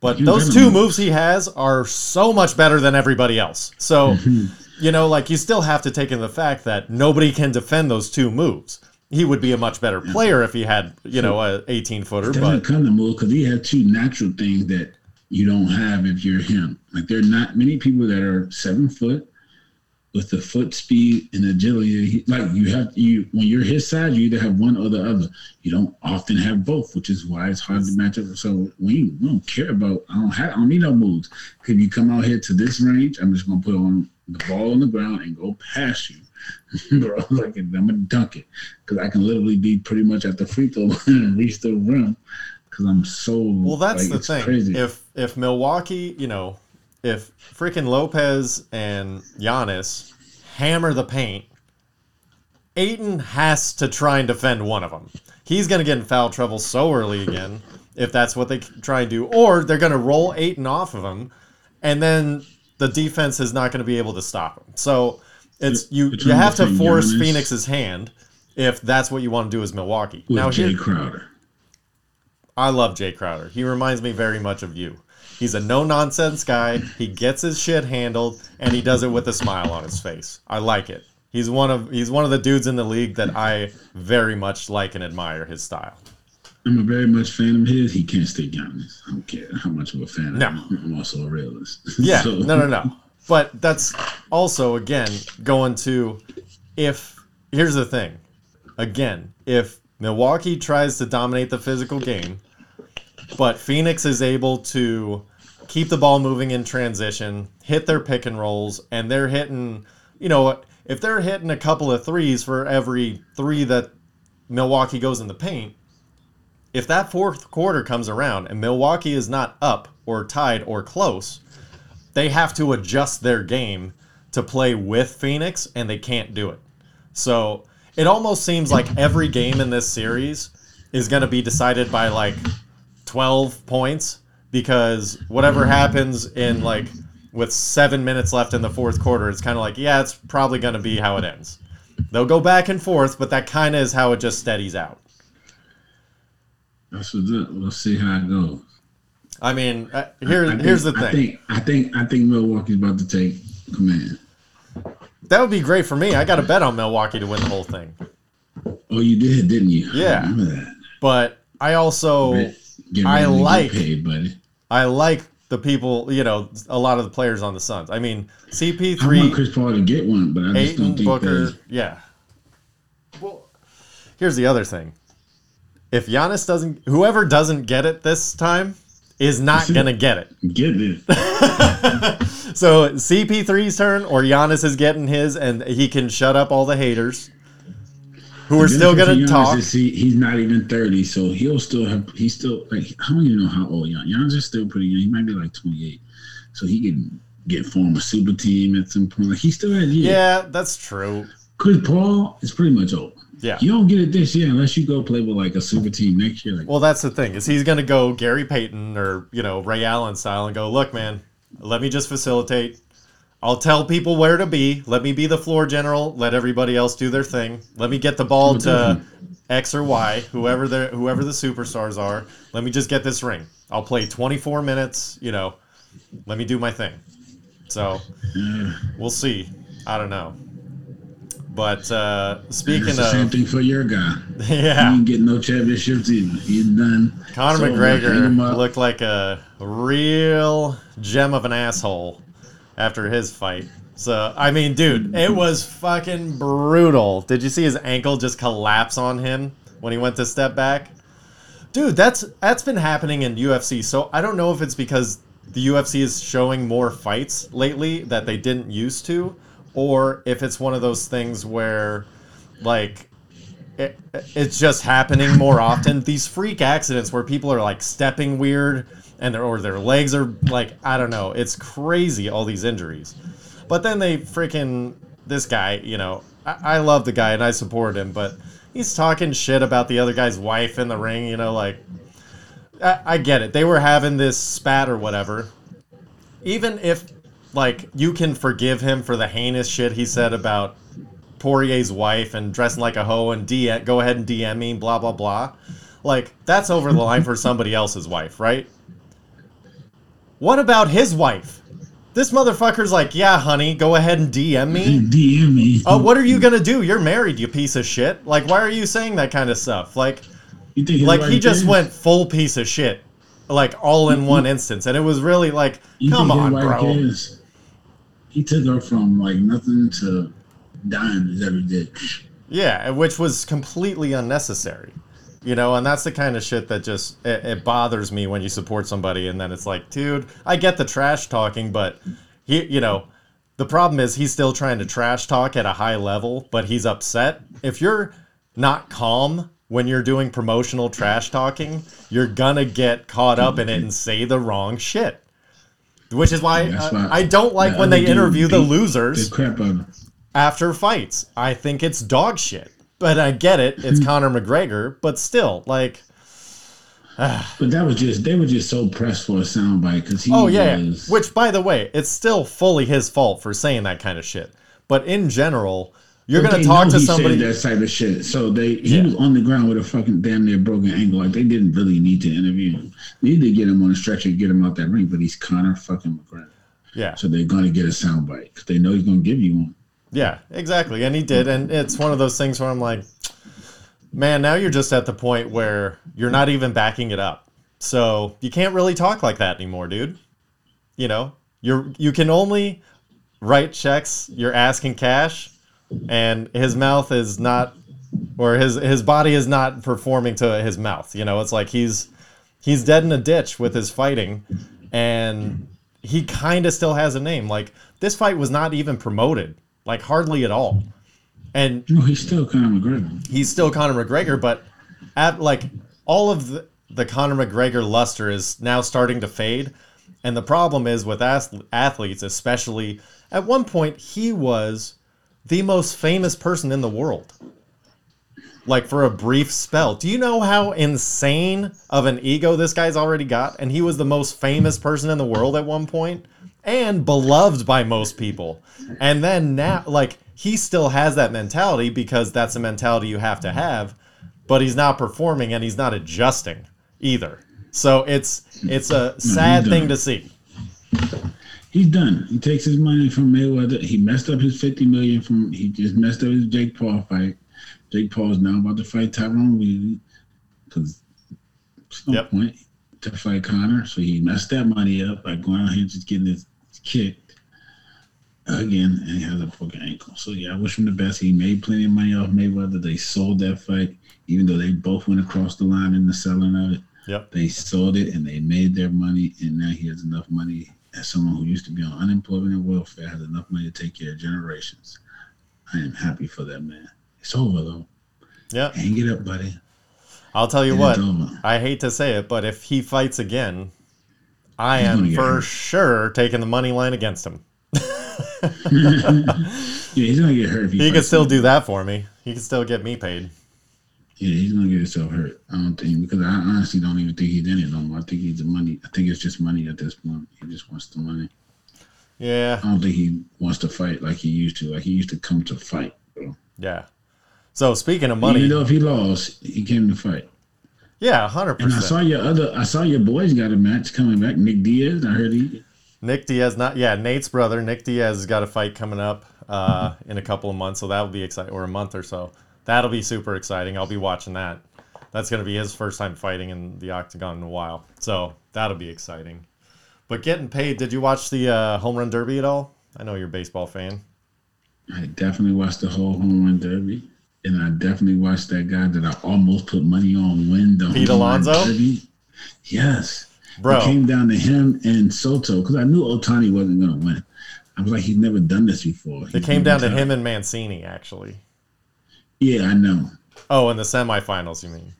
But those two move. moves he has are so much better than everybody else. So, you know, like you still have to take in the fact that nobody can defend those two moves. He would be a much better player if he had, you know, a 18 footer, It doesn't but come to move because he has two natural things that you don't have if you're him. Like there are not many people that are seven foot with the foot speed and agility. He- Like you have you when you're his side, you either have one or the other. You don't often have both, which is why it's hard to match up. So we, we don't care about. I don't have. I don't need no moves. If you come out here to this range, I'm just gonna put on the ball on the ground and go past you. Bro, like I'm gonna dunk it because I can literally be pretty much at the free throw line and reach the rim because I'm so Well, that's like, the thing. Crazy. If if Milwaukee, you know, if freaking Lopez and Giannis hammer the paint, Ayton has to try and defend one of them. He's going to get in foul trouble so early again if that's what they try and do, or they're going to roll Ayton off of him, and then the defense is not going to be able to stop him. So it's you you have to to force Giannis. Phoenix's hand if that's what you want to do as Milwaukee. with now Jae here, Crowder, I love Jae Crowder. He reminds me very much of you. He's a no nonsense guy. He gets his shit handled and he does it with a smile on his face. I like it. He's one of he's one of the dudes in the league that I very much like and admire his style. I'm a very much fan of his. He can't stay Giannis. I don't care how much of a fan No. I am. I'm also a realist. Yeah, So- no, no, no. But that's also again going to if here's the thing. Again, if Milwaukee tries to dominate the physical game, but Phoenix is able to keep the ball moving in transition, hit their pick and rolls, and they're hitting, you know, if they're hitting a couple of threes for every three that Milwaukee goes in the paint, if that fourth quarter comes around and Milwaukee is not up or tied or close, they have to adjust their game to play with Phoenix, and they can't do it. So it almost seems like every game in this series is going to be decided by like 12 points because whatever happens in like with seven minutes left in the fourth quarter, it's kind of like, yeah, it's probably going to be how it ends. They'll go back and forth, but that kind of is how it just steadies out. That's what's up. We'll see how it goes. I mean, uh, here, I think- here's the thing. I think I think I think Milwaukee's about to take command. that would be great for me. I got to bet on Milwaukee to win the whole thing. Oh, you did, didn't you? Yeah. I. But I also Get I ready to get like- paid, buddy. I like the people, you know, a lot of the players on the Suns. I mean, I want CP3, Chris Paul to get one, but I just don't think Booker, they- yeah. Well, here's the other thing. If Giannis doesn't, whoever doesn't get it this time is not That's gonna get it. get it. So CP3's turn, or Giannis is getting his, and he can shut up all the haters who are still gonna for talk. He, he's not even thirty, so he'll still have. He's still like. I don't even know how old Gian- Giannis is. Still pretty young. He might be like twenty eight, so he can get form a super team at some point. Like he still has years. Yeah, that's true. Chris Paul is pretty much old. Yeah. You don't get it this year unless you go play with like a super team next year. Like, Well, that's the thing is he's gonna go Gary Payton or you know Ray Allen style and go, look, man, let me just facilitate. I'll tell people where to be. Let me be the floor general. Let everybody else do their thing. Let me get the ball to. X or Y, whoever the whoever the superstars are. Let me just get this ring. I'll play 24 minutes. You know, let me do my thing. So we'll see. I don't know. But uh, speaking the same of, thing for your guy. Yeah he yeah, ain't getting no championships either. He's done. Conor So, McGregor looked like a real gem of an asshole after his fight. So, I mean, dude, it was fucking brutal. Did you see his ankle just collapse on him when he went to step back? Dude, that's that's been happening in UFC. So, I don't know if it's because the UFC is showing more fights lately that they didn't used to or if it's one of those things where like it, it's just happening more often. These freak accidents where people are like stepping weird and their or their legs are like I don't know. It's crazy all these injuries. But then they freaking this guy, you know, I, I love the guy and I support him, but he's talking shit about the other guy's wife in the ring. You know, like I, I get it. They were having this spat or whatever. Even if like you can forgive him for the heinous shit he said about Poirier's wife and dressing like a hoe and DM, go ahead and DM me, blah blah blah. Like that's over the line for somebody else's wife, right? What about his wife? This motherfucker's like, yeah, honey, go ahead and DM me. DM me. Oh, what are you gonna do? You're married, you piece of shit. Like, why are you saying that kind of stuff? Like, You think his like he just cares? went full piece of shit, like all in one instance, and it was really like, You come on, bro. cares? He took her from like nothing to diamonds every day. Yeah, which was completely unnecessary. You know, and that's the kind of shit that just it, it bothers me when you support somebody and then it's like, dude, I get the trash talking, but he, you know, the problem is he's still trying to trash talk at a high level, but he's upset. If you're not calm when you're doing promotional trash talking, you're gonna get caught up in it and say the wrong shit. Which is why, That's uh, I don't like when they interview the losers The crap out of him. after fights. I think it's dog shit. But I get it. It's Conor McGregor, but still, like, But that was just they were just so pressed for a soundbite because he oh yeah. yeah. was Which, by the way, it's still fully his fault for saying that kind of shit. But in general, you're But gonna talk to somebody. that type of shit. So they he Yeah. was on the ground with a fucking damn near broken ankle. Like they didn't really need to interview him. They need to get him on a stretcher and get him out that ring. But he's Conor fucking McGregor. Yeah, So they're gonna get a soundbite because they know he's gonna give you one. yeah, exactly. And he did. And it's one of those things where I'm like, man, now you're just at the point where you're not even backing it up. So you can't really talk like that anymore, dude. You know, you're you can only write checks. You're asking cash, and his mouth is not, or his his body is not performing to his mouth. You know, it's like he's he's dead in a ditch with his fighting, and he kind of still has a name. Like this fight was not even promoted, like hardly at all, and No, he's still Conor McGregor. he's still Conor McGregor, but at like all of the, the Conor McGregor luster is now starting to fade. And the problem is with ath- athletes, especially at one point, he was the most famous person in the world. Like for a brief spell. Do you know how insane of an ego this guy's already got? And he was the most famous person in the world at one point and beloved by most people. And then now, like, he still has that mentality because that's a mentality you have to have, but he's not performing and he's not adjusting. either. So it's it's a sad thing to see. He's done. He takes his money from Mayweather. He messed up his fifty million from. He just messed up his Jake Paul fight. Jake Paul is now about to fight Tyron Woodley because there's no Yep. point to fight Conor. So he messed that money up by going out here and just getting his kicked again, and he has a broken ankle. So yeah, I wish him the best. He made plenty of money off Mayweather. They sold that fight, even though they both went across the line in the selling of it. Yep. They sold it and they made their money, and now he has enough money. As someone who used to be on unemployment and welfare, has enough money to take care of generations. I am happy for that man. It's over though. Yep. Hang it up, buddy. I'll tell you what. I hate to say it, but if he fights again, I He's am for sure taking the money line against him. Yeah, he's gonna get hurt. If he He can still him. do that for me. He can still get me paid. Yeah, he's gonna get himself hurt. I don't think because I honestly don't even think he's in it no more. I think he's the money. I think it's just money at this point. He just wants the money. Yeah, I don't think he wants to fight like he used to. Like he used to come to fight, bro. yeah. So speaking of Even money, though if he lost, he came to fight. yeah, hundred percent. And I saw your other. I saw your boys got a match coming back. Nick Diaz. I heard he. Nick Diaz, not yeah, Nate's brother. Nick Diaz has got a fight coming up uh, in a couple of months, so that'll be exciting, or a month or so. That'll be super exciting. I'll be watching that. That's gonna be his first time fighting in the octagon in a while, so that'll be exciting. But getting paid, did you watch the uh, home run derby at all? I know you're a baseball fan. I definitely watched the whole home run derby, and I definitely watched that guy that I almost put money on win the Pete home run Alonso? derby. Yes, Bro. It came down to him and Soto because I knew Otani wasn't going to win. I was like, he's never done this before. It came down to him and Mancini, actually. Yeah, I know. Oh, in the semifinals, you mean?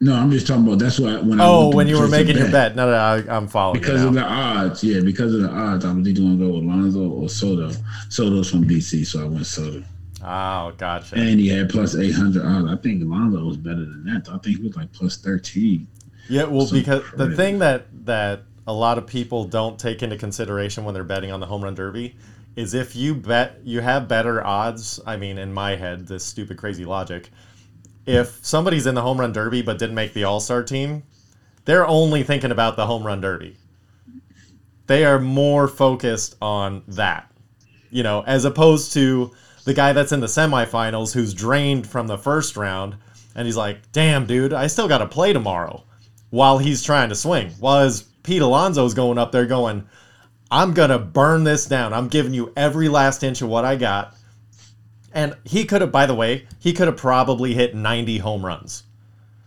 No, I'm just talking about that's why when I Oh, went when you were making your bet. No, no, I, I'm following because of the odds. Yeah, because of the odds, I was either going to go with Alonso or Soto. Soto's from DC, so I went Soto. Oh, gotcha. And he had plus 800 odds. I think Alonso was better than that. I think he was like plus 13. Yeah, well, Some because the thing that that a lot of people don't take into consideration when they're betting on the home run derby is if you bet you have better odds. I mean, in my head, this stupid crazy logic. If somebody's in the home run derby but didn't make the All Star team, they're only thinking about the home run derby. They are more focused on that, you know, as opposed to the guy that's in the semifinals who's drained from the first round and he's like, "Damn, dude, I still got to play tomorrow." While he's trying to swing, while as Pete Alonso's going up there going, "I'm gonna burn this down. I'm giving you every last inch of what I got." And he could have, by the way, he could have probably hit 90 home runs.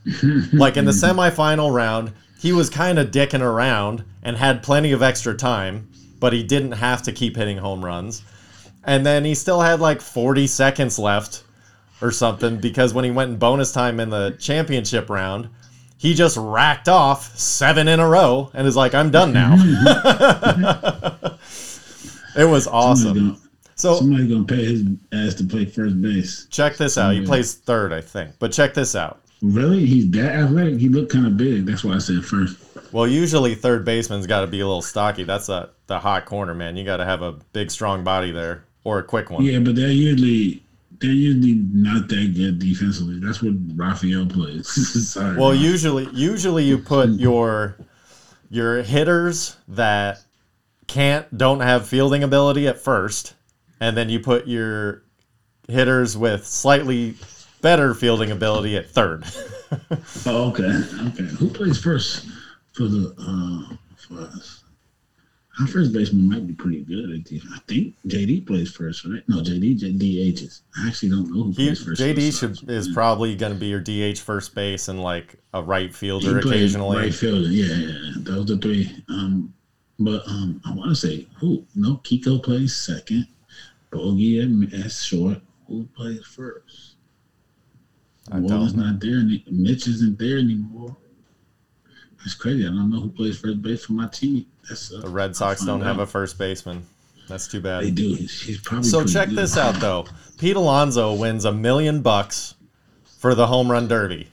like in the semifinal round, he was kind of dicking around and had plenty of extra time, but he didn't have to keep hitting home runs. And then he still had like 40 seconds left or something because when he went in bonus time in the championship round, he just racked off seven in a row and is like, I'm done now. Mhm. it was awesome. Somebody So somebody's gonna pay his ass to play first base. check this out. He plays third, I think. But check this out. Really? He's that athletic? He looked kind of big. That's why I said first. Well, usually third baseman's got to be a little stocky. That's a, the hot corner, man. You got to have a big, strong body there or a quick one. Yeah, but they're usually they're usually not that good defensively. That's what Raphael plays. Well, usually, usually you put your your hitters that can't don't have fielding ability at first, and then you put your hitters with slightly better fielding ability at third. Oh, okay, okay. Who plays first for the uh for us? Our first baseman might be pretty good. I think JD plays first, right? No, JD JD DHs. I actually don't know who He, plays first. JD Sox. should is probably going to be your DH first base and like a right fielder occasionally. Right fielder, yeah, yeah, yeah. Those are three. Um, but um, I want to say who? No, Kiko plays second. Bogey at, short. Who plays first? I Walla's don't know. not there. Any, Mitch isn't there anymore. That's crazy. I don't know who plays first base for my team. The Red Sox don't have a first baseman. That's too bad. They do. He's, probably So check good. this out though. Pete Alonso wins a million bucks for the home run derby.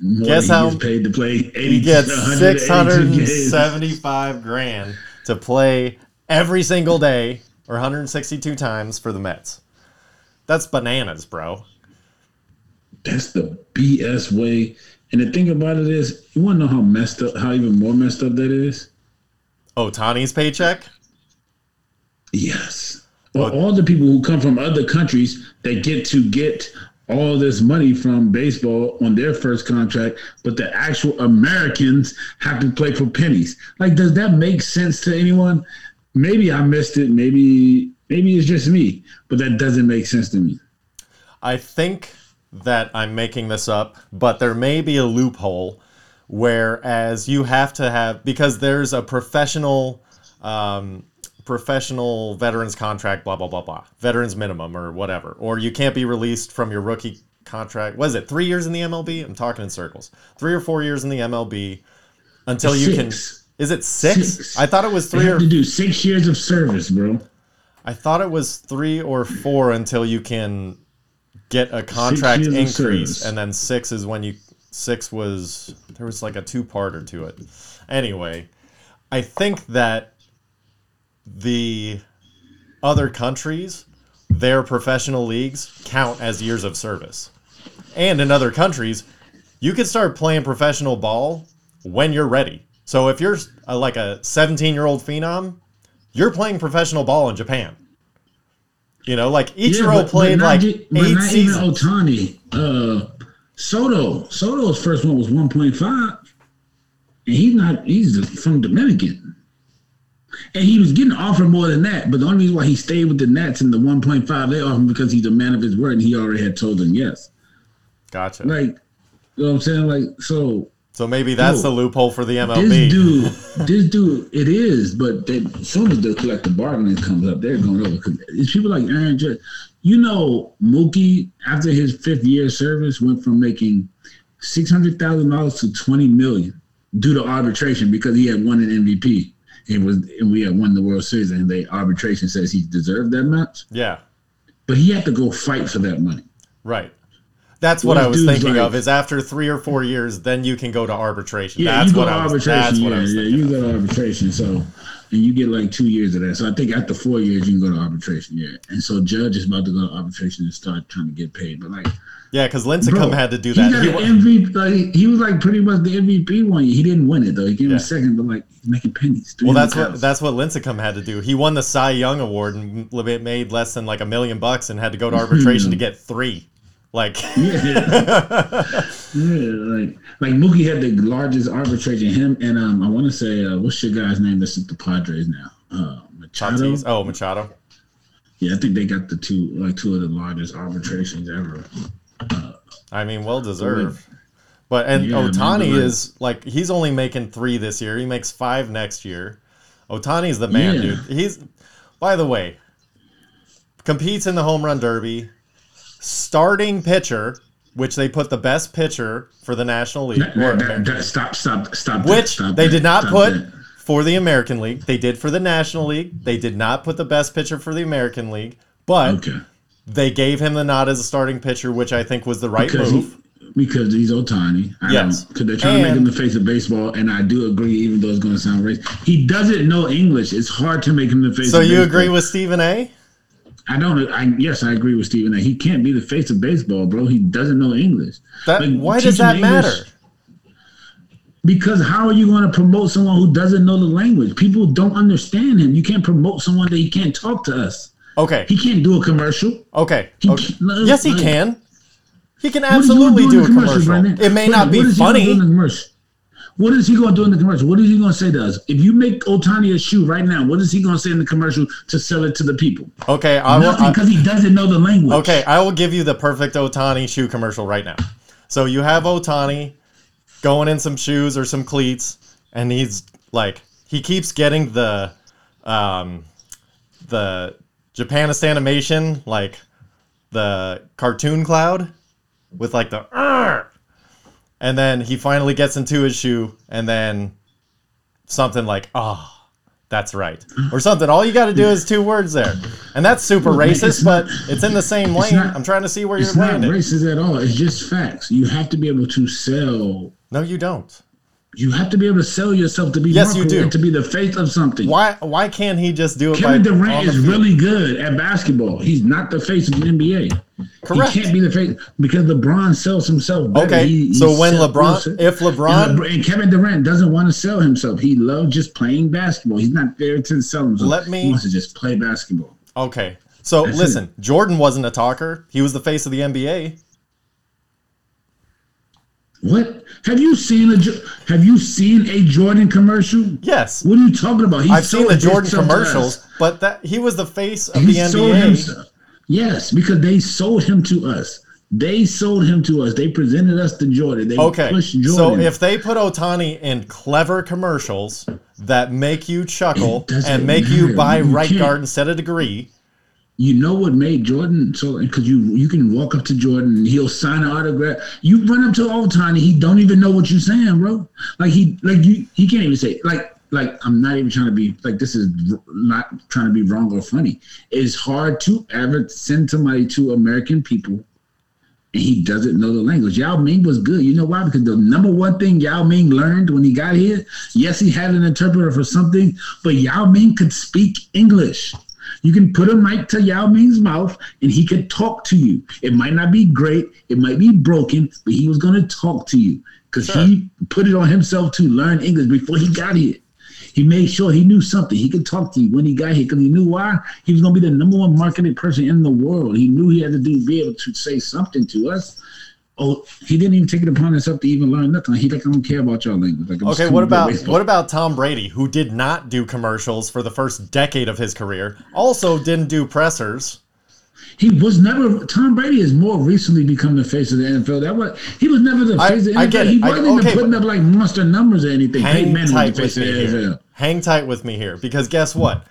More Guess how- he gets paid to play? 80, He gets 182 six hundred and seventy-five grand to play every single day or 162 times for the Mets. That's bananas, bro. That's the BS way And the thing about it is, you want to know how messed up, how even more messed up that is? Otani's paycheck? Yes. Oh. Well, all the people who come from other countries that get to get all this money from baseball on their first contract, but the actual Americans have to play for pennies. Like, does that make sense to anyone? Maybe I missed it. Maybe maybe it's just me, but that doesn't make sense to me. I think that I'm making this up, but there may be a loophole whereas you have to have because there's a professional um, professional veterans contract, blah blah blah blah, veterans minimum or whatever, or you can't be released from your rookie contract. Was it three years in the MLB? I'm talking in circles. Three or four years in the MLB until you can. Is it six? Six. I thought it was three have or to do six years of service, bro. I thought it was three or four until you can get a contract increase, and then six is when you six was there was like a two parter to it. Anyway, I think that the other countries, their professional leagues count as years of service, and in other countries, you can start playing professional ball when you're ready. So if you're uh, like a 17 year old phenom, you're playing professional ball in Japan. You know, like Ichiro but- played but not like but eight not seasons. Even Otani, uh, Soto, Soto's first one was one point five, and he's not. He's from Dominican, and he was getting offered more than that. But the only reason why he stayed with the Nats in the one point five they offered him because he's a man of his word, and he already had told them yes. Gotcha. Like, you know what I'm saying? Like, so so maybe that's the loophole for the MLB. this dude, this dude, it is. But they, as soon as the collective bargaining comes up, they're going over. It's people like Aaron Judge. You know, Mookie after his fifth year of service went from making six hundred thousand dollars to twenty million due to arbitration because he had won an MVP. and was and we had won the World Series, and the arbitration says he deserved that much, Yeah, but he had to go fight for that money. right. That's what I was thinking like- of. Is after three or four years, then you can go to arbitration. Yeah, that's you go what to I was. arbitration. Yeah, yeah, you go to arbitration. So, and you get like two years of that. So I think after four years, you can go to arbitration. Yeah, and so Judge is about to go to arbitration and start trying to get paid. But like, Yeah, because Lincecum had to do He that. got He MVP. Like, he was like pretty much the MVP one year. He didn't win it though. He came Yeah. in second, but like he's making pennies. well, that's what that's what Lincecum had to do. He won the Cy Young award and made less than like a million bucks and had to go to arbitration to get three. Like, Yeah. Yeah, like like Mookie had the largest arbitration. Him and um, I want to say uh, what's your guy's name that's at the Padres now? Uh, Machado. Tatis. Oh, Machado. Yeah, I think they got the two like two of the largest arbitrations ever. I mean, well deserved. But and Yeah, Otani like- is like he's only making three this year. He makes five next year. Otani's the man, Yeah. dude. He's by the way, competes in the home run derby, starting pitcher, which they put the best pitcher for the National League, that- that- that- stop, stop, stop. which stop they did not put that. for the American League. They did for the National League. They did not put the best pitcher for the American League, but Okay, they gave him the nod as a starting pitcher, which I think was the right because move. he, because he's Otani. I Yes. because they're trying to make him the face of baseball, and I do agree, even though it's going to sound racist. He doesn't know English. It's hard to make him the face. So you baseball. agree with Stephen A? I don't. I yes, I agree with Stephen. That he can't be the face of baseball, bro. He doesn't know English. That Like, why does that English. matter? Because how are you going to promote someone who doesn't know the language? People don't understand him. You can't promote someone that he can't talk to us. Okay, He can't do a commercial. okay. He okay. Yes, he like- can. He can What is he gonna absolutely do the a commercial. Brandon? It may Brandon, not be what is he gonna do in funny. What is he going to do in the commercial? What is he going to say to us? If you make Otani a shoe right now, what is he going to say in the commercial to sell it to the people? Okay, I will. Nothing, because he doesn't know the language. okay, I will give you the perfect Otani shoe commercial right now. So you have Otani going in some shoes or some cleats, and he's like, he keeps getting the, um, the Japanistan animation, like the cartoon cloud, with like the! And then he finally gets into his shoe, and then something like, oh. That's right. Or something. All you got to do is two words there. And that's super man, racist, it's not- but it's in the same lane. not- I'm trying to see where It's you're not landing. racist at all. It's just facts. You have to be able to sell. No, you don't. You have to be able to sell yourself to be Yes, you do. to be the face of something. Why why can't he just do it Kevin Durant is really good at basketball. He's not the face of the NBA. Correct. He can't be the face because LeBron sells himself. Better. Okay, He- he so when LeBron- if LeBron- and, LeBron- and Kevin Durant doesn't want to sell himself, he loves just playing basketball. He's not there to sell himself. Let me- He wants to just play basketball. Okay. So That's listen, Jordan wasn't a talker. He was the face of the NBA. What have you seen a Have you seen a Jordan commercial? Yes. What are you talking about? He I've seen the Jordan commercials, but that he was the face of He the sold NBA. Yes, because they sold him to us. They sold him to us. They presented us to Jordan. They Okay. pushed So if they put Otani in clever commercials that make you chuckle and make you buy You right guard instead of degree, you know what made Jordan so because you you can walk up to Jordan and he'll sign an autograph. You run up to Otani, he don't even know what you're saying, bro. Like he like you he can't even say like like I'm not even trying to be like this is not trying to be wrong or funny. It's hard to ever send somebody to American people and he doesn't know the language. Yao Ming was good. You know why? Because the number one thing Yao Ming learned when he got here, yes, he had an interpreter for something, but Yao Ming could speak English. You can put a mic to Yao Ming's mouth and he could talk to you. It might not be great, it might be broken, but he was going to talk to you because Sure. he put it on himself to learn English before he got here. He made sure he knew something. He could talk to you when he got here because he knew why he was going to be the number one marketing person in the world. He knew he had to do be able to say something to us. Oh, he didn't even take it upon himself to even learn nothing. He like I don't care about your language. Like, Okay, what about what about Tom Brady, who did not do commercials for the first decade of his career, also didn't do pressers. He was never. Tom Brady has more recently become the face of the NFL. That was he was never the I- face of the I NFL. get it. He wasn't even okay, putting up like monster numbers or anything. Hang Manning was the tight with me here. NFL. Hang tight with me here, because guess what?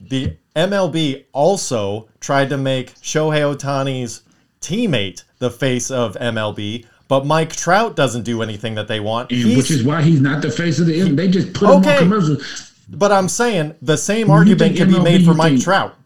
The MLB also tried to make Shohei Otani's teammate the face of MLB, but Mike Trout doesn't do anything that they want. And which is why he's not the face of the NFL. They just put him Okay. on commercials. But I'm saying the same argument can be made for Mike think- Trout.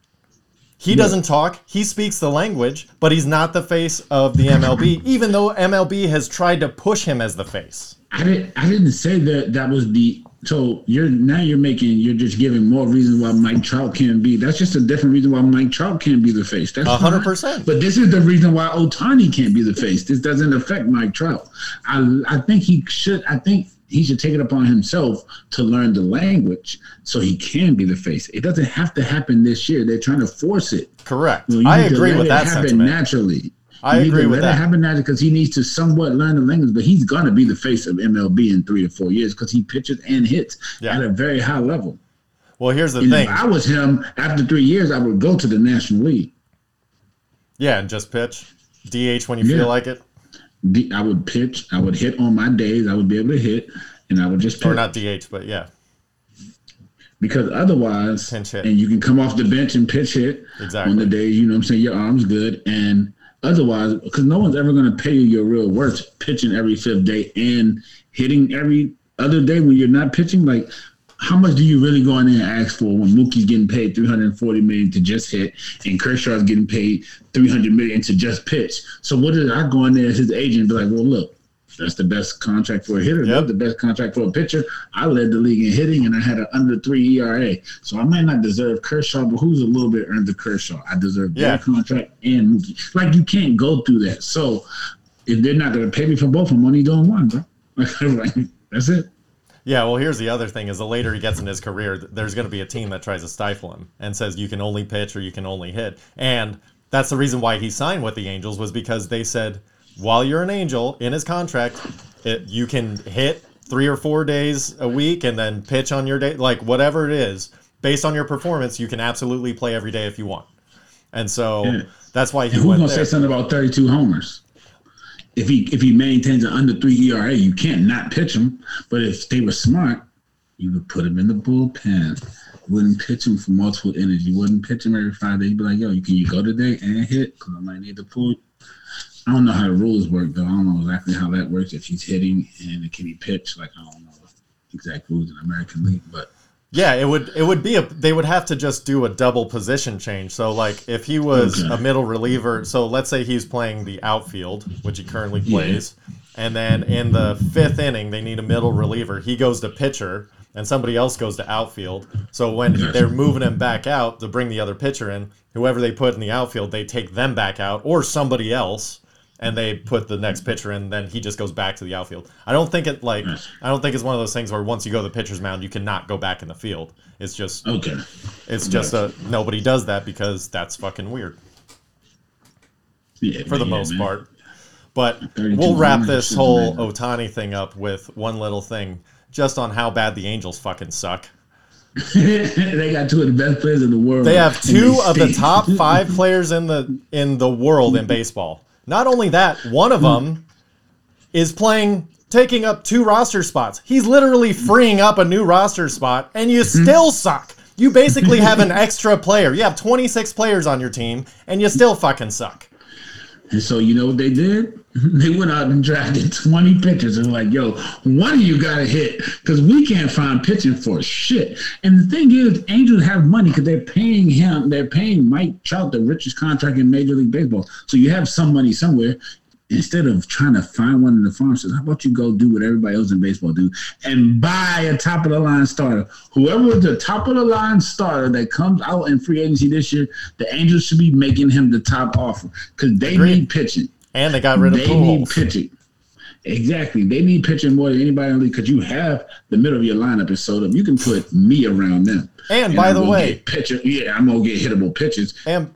He doesn't talk. He speaks the language, but he's not the face of the MLB, even though MLB has tried to push him as the face. I didn't. I didn't say that. That was the. So you're now you're making. You're just giving more reasons why Mike Trout can't be. That's just a different reason why Mike Trout can't be the face. That's hundred percent. But this is the reason why Otani can't be the face. This doesn't affect Mike Trout. I I think he should. I think he should take it upon himself to learn the language so he can be the face. It doesn't have to happen this year. They're trying to force it. Correct. Well, I agree with that happen sentiment. naturally. I agree to with that. happen naturally because he needs to somewhat learn the language, but he's gonna be the face of MLB in three to four years because he pitches and hits Yeah. at a very high level. Well, here's the And thing. if I was him, after three years, I would go to the National League. Yeah, and just pitch. DH when you Yeah. feel like it. D- I would pitch. I would hit on my days. I would be able to hit, and I would just pitch. Or not DH, but yeah. because otherwise, Pinch hit. and you can come off the bench and pitch hit Exactly. on the days you know what I'm saying your arm's good, and otherwise, because no one's ever going to pay you your real worth pitching every fifth day and hitting every other day when you're not pitching. Like, how much do you really go in there and ask for when Mookie's getting paid 340 million to just hit, and Kershaw's getting paid 300 million to just pitch? So what did I go in there as his agent and be like, well, look. That's the best contract for a hitter. Yep. That's the best contract for a pitcher. I led the league in hitting, and I had an under three ERA. So I might not deserve Kershaw, but who's a little bit earned the Kershaw? I deserve Yeah. their contract and Mookie. Like you can't go through that. So if they're not going to pay me for both, I'm only doing one, bro. Like, that's it. Yeah, well, here's the other thing: is the later he gets in his career, there's going to be a team that tries to stifle him and says you can only pitch or you can only hit, and that's the reason why he signed with the Angels was because they said while you're an Angel in his contract, it, you can hit three or four days a week and then pitch on your day, like whatever it is, based on your performance, you can absolutely play every day if you want, and so Yeah. that's why he Who's gonna there. say something about 32 homers? If he if he maintains an under three ERA, you can't not pitch him. But if they were smart, you would put him in the bullpen. Wouldn't pitch him for multiple innings. You wouldn't pitch him every Friday. You'd be like, "Yo, you can you go today and hit? Because I might need to pull." I don't know how the rules work though. I don't know exactly how that works. If he's hitting and it can be pitched, like I don't know exact rules in American League, but Yeah, it would it would be a they would have to just do a double position change. So like if he was Okay. a middle reliever, so let's say he's playing the outfield, which he currently Yeah. plays, and then in the fifth inning they need a middle reliever. He goes to pitcher, and somebody else goes to outfield. So when Gotcha. they're moving him back out to bring the other pitcher in, whoever they put in the outfield, they take them back out or somebody else. And they put the next pitcher in, then he just goes back to the outfield. I don't think it like I don't think it's one of those things where once you go to the pitcher's mound, you cannot go back in the field. It's just Okay. it's just a nobody does that because that's fucking weird Yeah, for the yeah, most man. part. But we'll wrap this whole. Otani thing up with one little thing, just on how bad the Angels fucking suck. they got two of the best players in the world. They have two they of the top five players in the in the world in baseball. Not only that, one of hmm. them is playing taking up two roster spots. He's literally freeing up a new roster spot, and you hmm. still suck. You basically have an extra player. You have 26 players on your team, and you still fucking suck. And so you know what they did? They went out and drafted 20 pitchers and like, yo, one of you got to hit because we can't find pitching for shit. And the thing is, Angels have money because they're paying him. They're paying Mike Trout the richest contract in Major League Baseball. So you have some money somewhere. Instead of trying to find one in the farm system, how about you go do what everybody else in baseball do and buy a top of the line starter? Whoever is the top of the line starter that comes out in free agency this year, the Angels should be making him the top offer because they Agreed. need pitching. And they got rid of They need pitching. Exactly. They need pitching more than anybody in the league because you have the middle of your lineup is sold up. You can put me around them. And by I'm the way- pitcher, yeah, I'm gonna get hittable pitches. And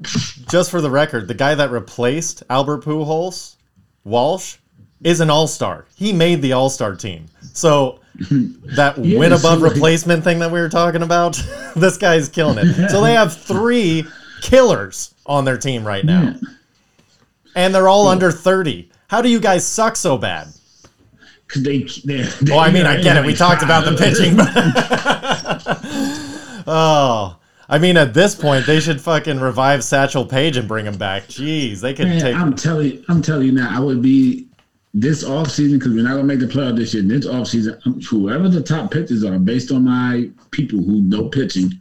just for the record, the guy that replaced Albert Pujols, Walsh, is an all-star. He made the all-star team. So that Yeah, win above like- replacement thing that we were talking about, this guy's killing it. So they have three killers on their team right now. Yeah. And they're all under 30. How do you guys suck so bad? Cause they, they, they Well, I mean, I get it. We talked about the pitching, but oh, I mean, at this point, they should fucking revive Satchel Paige and bring him back. Jeez, they could Man, take. I'm telling you, I'm telling you now, I would be this off season because we're not gonna make the playoff this year. This off season, um, whoever the top pitchers are, based on my people who know pitching,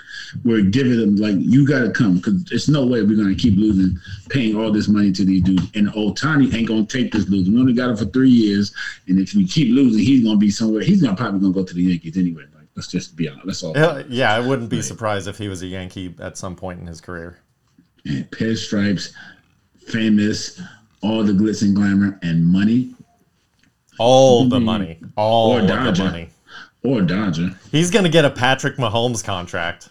we're giving them like you got to come because there's no way we're gonna keep losing, paying all this money to these dudes. And Ohtani ain't gonna take this losing. We only got him for three years, and if we keep losing, he's gonna be somewhere. He's gonna probably gonna go to the Yankees anyway. Let's just be honest. That's all. Yeah, yeah, I wouldn't be surprised if he was a Yankee at some point in his career. Pinstripes, famous, all the glitz and glamour and money. All the money, all Or of the Dodger. money. Or Dodger. He's gonna get a Patrick Mahomes contract.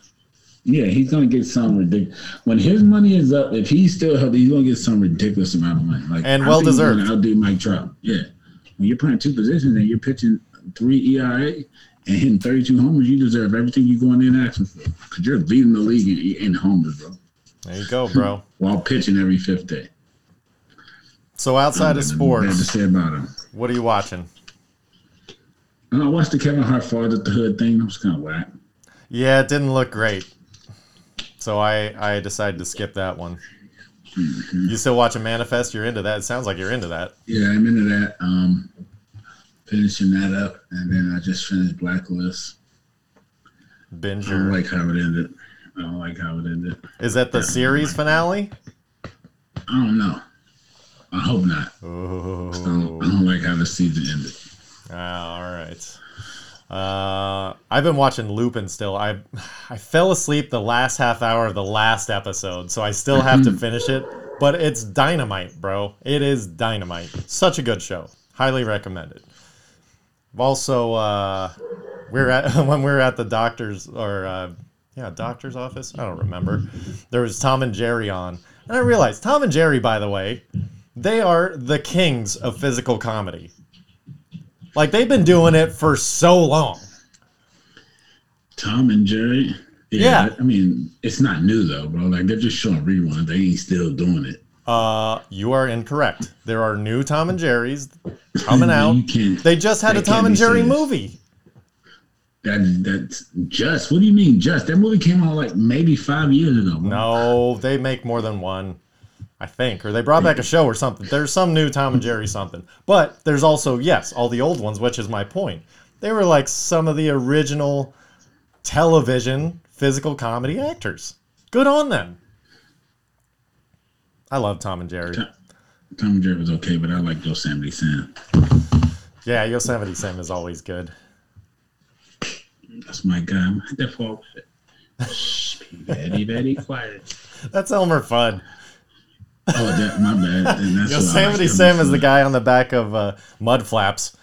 Yeah, he's gonna get some ridiculous. When his money is up, if he's still healthy, he's gonna get some ridiculous amount of money. Like And well deserved. gonna Outdo Mike Trout. Yeah, when you're playing two positions and you're pitching three ERA and hitting 32 homers, you deserve everything you're going in asking for because you're leading the league in, in homers, bro, There you go, bro. while pitching every fifth day. So outside of bad to sports, say about him. what are you watching? And I watched the Kevin Hart Father at the Hood thing. That was kind of whack. Yeah, it didn't look great. So I I decided to skip that one. You still watching Manifest? You're into that. It sounds like you're into that. Yeah, I'm into that. Um, finishing that up, and then I just finished Blacklist. I don't like how it ended. I don't like how it ended. Is that the series finale? I don't know. I hope not. I don't, I don't like how the season ended. all right. Uh, I've been watching Lupin still. I I fell asleep the last half hour of the last episode, so I still have to finish it. But it's dynamite, bro. It is dynamite. Such a good show. Highly recommended. Also, uh, we're at when we were at the doctor's or uh, yeah, doctor's office. I don't remember. There was Tom and Jerry on, and I realized Tom and Jerry, by the way, they are the kings of physical comedy. Like they've been doing it for so long. Tom and Jerry. Yeah. I mean, it's not new though, bro. Like they're just showing reruns. They ain't still doing it. Uh, you are incorrect. There are new Tom and Jerry's coming out. They just had a Tom and Jerry serious. movie. That that's just. What do you mean just? That movie came out like maybe five years ago. No, they make more than one, I think, or they brought back a show or something. There's some new Tom and Jerry something, but there's also yes, all the old ones, which is my point. They were like some of the original television physical comedy actors. Good on them. I love Tom and Jerry. Tom and Jerry was okay, but I like Yosemite Sam. Yeah, Yosemite Sam is always good. That's my guy. Therefore, shh, be very, very quiet. That's Elmer Fudd. Oh, that my bad. And that's Yosemite like Sam is the guy on the back of uh, Mud Flaps.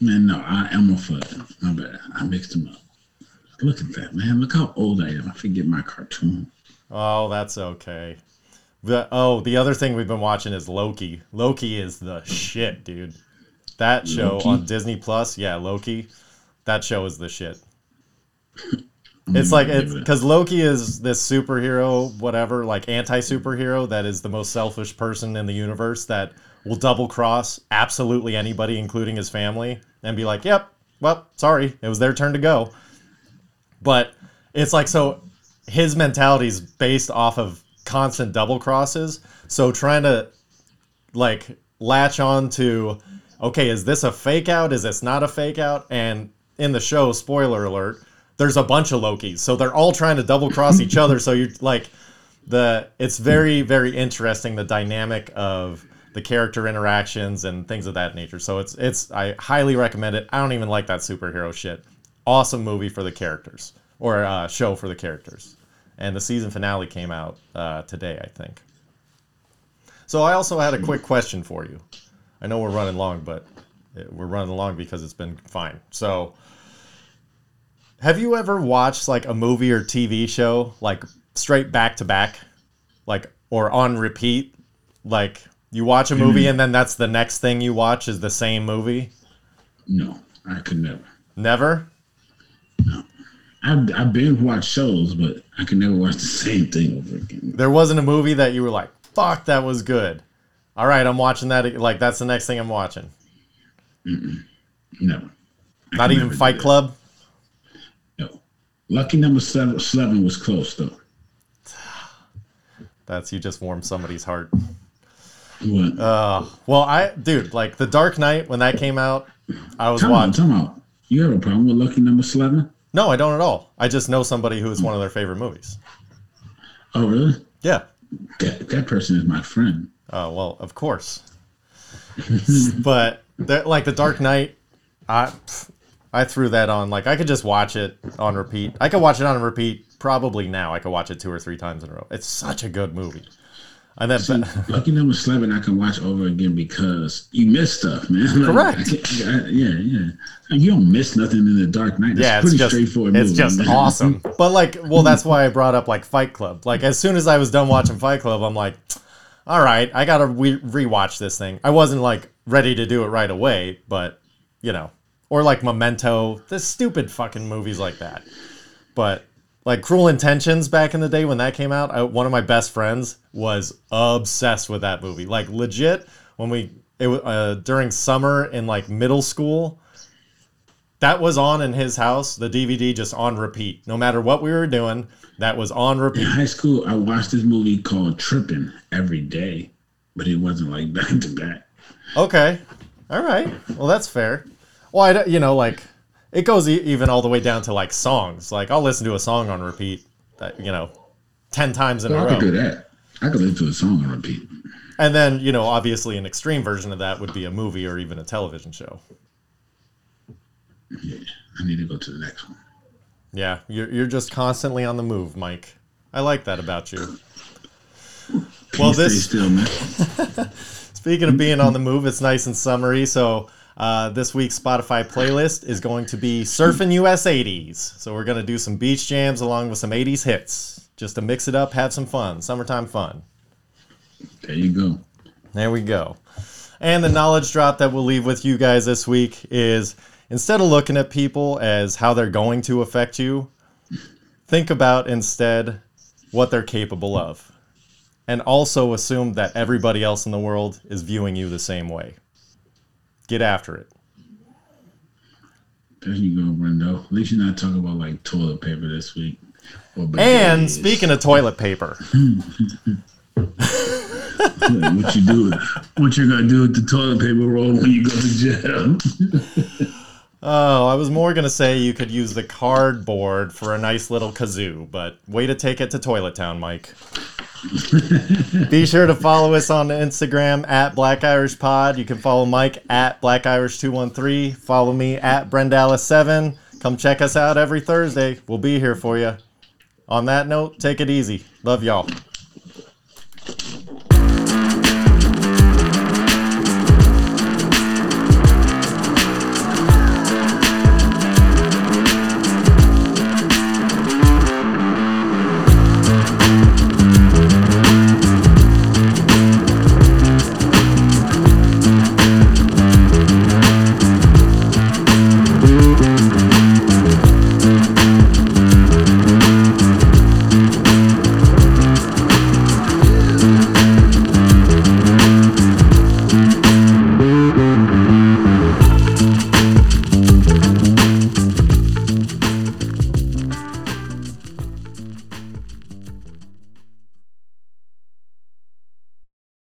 Man, no, I am a foot. My bad. I mixed them up. Look at that, man. Look how old I am. I forget my cartoon. Oh, that's okay. The, oh, the other thing we've been watching is Loki. Loki is the shit, dude. That show Loki? on Disney Plus, yeah, Loki. That show is the shit. It's like it's it because Loki is this superhero, whatever, like anti superhero that is the most selfish person in the universe that will double cross absolutely anybody, including his family, and be like, "Yep, well, sorry, it was their turn to go." But it's like so his mentality is based off of constant double crosses. So trying to like latch on to okay, is this a fake out? Is this not a fake out? And in the show, spoiler alert, there's a bunch of Lokis. So they're all trying to double cross each other. So you're like the it's very, very interesting the dynamic of the character interactions and things of that nature. So it's it's I highly recommend it. I don't even like that superhero shit. Awesome movie for the characters. Or uh, show for the characters. And the season finale came out uh, today, I think. So I also had a quick question for you. I know we're running long, but we're running long because it's been fine. So, have you ever watched like a movie or TV show like straight back to back, like or on repeat? Like you watch a movie and then that's the next thing you watch is the same movie? No, I could never. Never. I've, I've been watch shows, but I can never watch the same thing over again. There wasn't a movie that you were like, "Fuck, that was good." All right, I'm watching that. Like that's the next thing I'm watching. Never. I Not even Fight. Club. No. Lucky Number Slevin, seven was close though. That's you just warmed somebody's heart. What? Uh, well, I, dude, like The Dark Knight when that came out, I was Time out, watching. time out. You have a problem with Lucky Number Slevin? No, I don't at all. I just know somebody who is one of their favorite movies. Oh, really? Yeah. That, that person is my friend. Oh well, of course. but that, like The Dark Knight, I, I threw that on. Like I could just watch it on repeat. I could watch it on repeat probably now. I could watch it two or three times in a row. It's such a good movie. And then, See, Lucky Number Slevin, I can watch over again because you miss stuff, man. Like, Correct. I I- yeah, yeah. You don't miss nothing in the Dark Knight. It's yeah, it's pretty just straightforward. it's movie, just man. awesome. But like, well, that's why I brought up like Fight Club. Like, as soon as I was done watching Fight Club, I'm like, all right, I gotta re- rewatch this thing. I wasn't like ready to do it right away, but you know, or like Memento, the stupid fucking movies like that. But like Cruel Intentions back in the day when that came out, I, one of my best friends was obsessed with that movie. Like legit, when we it uh, during summer in like middle school, that was on in his house. The DVD just on repeat. No matter what we were doing, that was on repeat. In high school, I watched this movie called Tripping every day, but it wasn't like back to back. Okay, all right. Well, that's fair. Well, I, don't- you know, like it goes e- even all the way down to like songs. Like I'll listen to a song on repeat, that you know, ten times in Well, a I could do that. I could listen to a song on repeat. And then you know, obviously, an extreme version of that would be a movie or even a television show. Yeah, I need to go to the next one. Yeah, you're you're just constantly on the move, Mike. I like that about you. Well, this still. Speaking of being on the move, it's nice and summery. So uh, this week's Spotify playlist is going to be Surfing US 80s. So we're going to do some beach jams along with some 80s hits, just to mix it up, have some fun, summertime fun. There you go. There we go. And the knowledge drop that we'll leave with you guys this week is instead of looking at people as how they're going to affect you, think about instead what they're capable of. And also assume that everybody else in the world is viewing you the same way. Get after it. There you go, Brendo. At least you're not talking about like toilet paper this week. And speaking of toilet paper, what you do, what you're gonna do with the toilet paper roll when you go to jail? Oh, I was more gonna say you could use the cardboard for a nice little kazoo, but way to take it to Toilet Town, Mike. Be sure to follow us on Instagram at Black Irish Pod. You can follow Mike at Black Irish 213. Follow me at Brendallis7. Come check us out every Thursday. We'll be here for you. On that note, take it easy. Love y'all.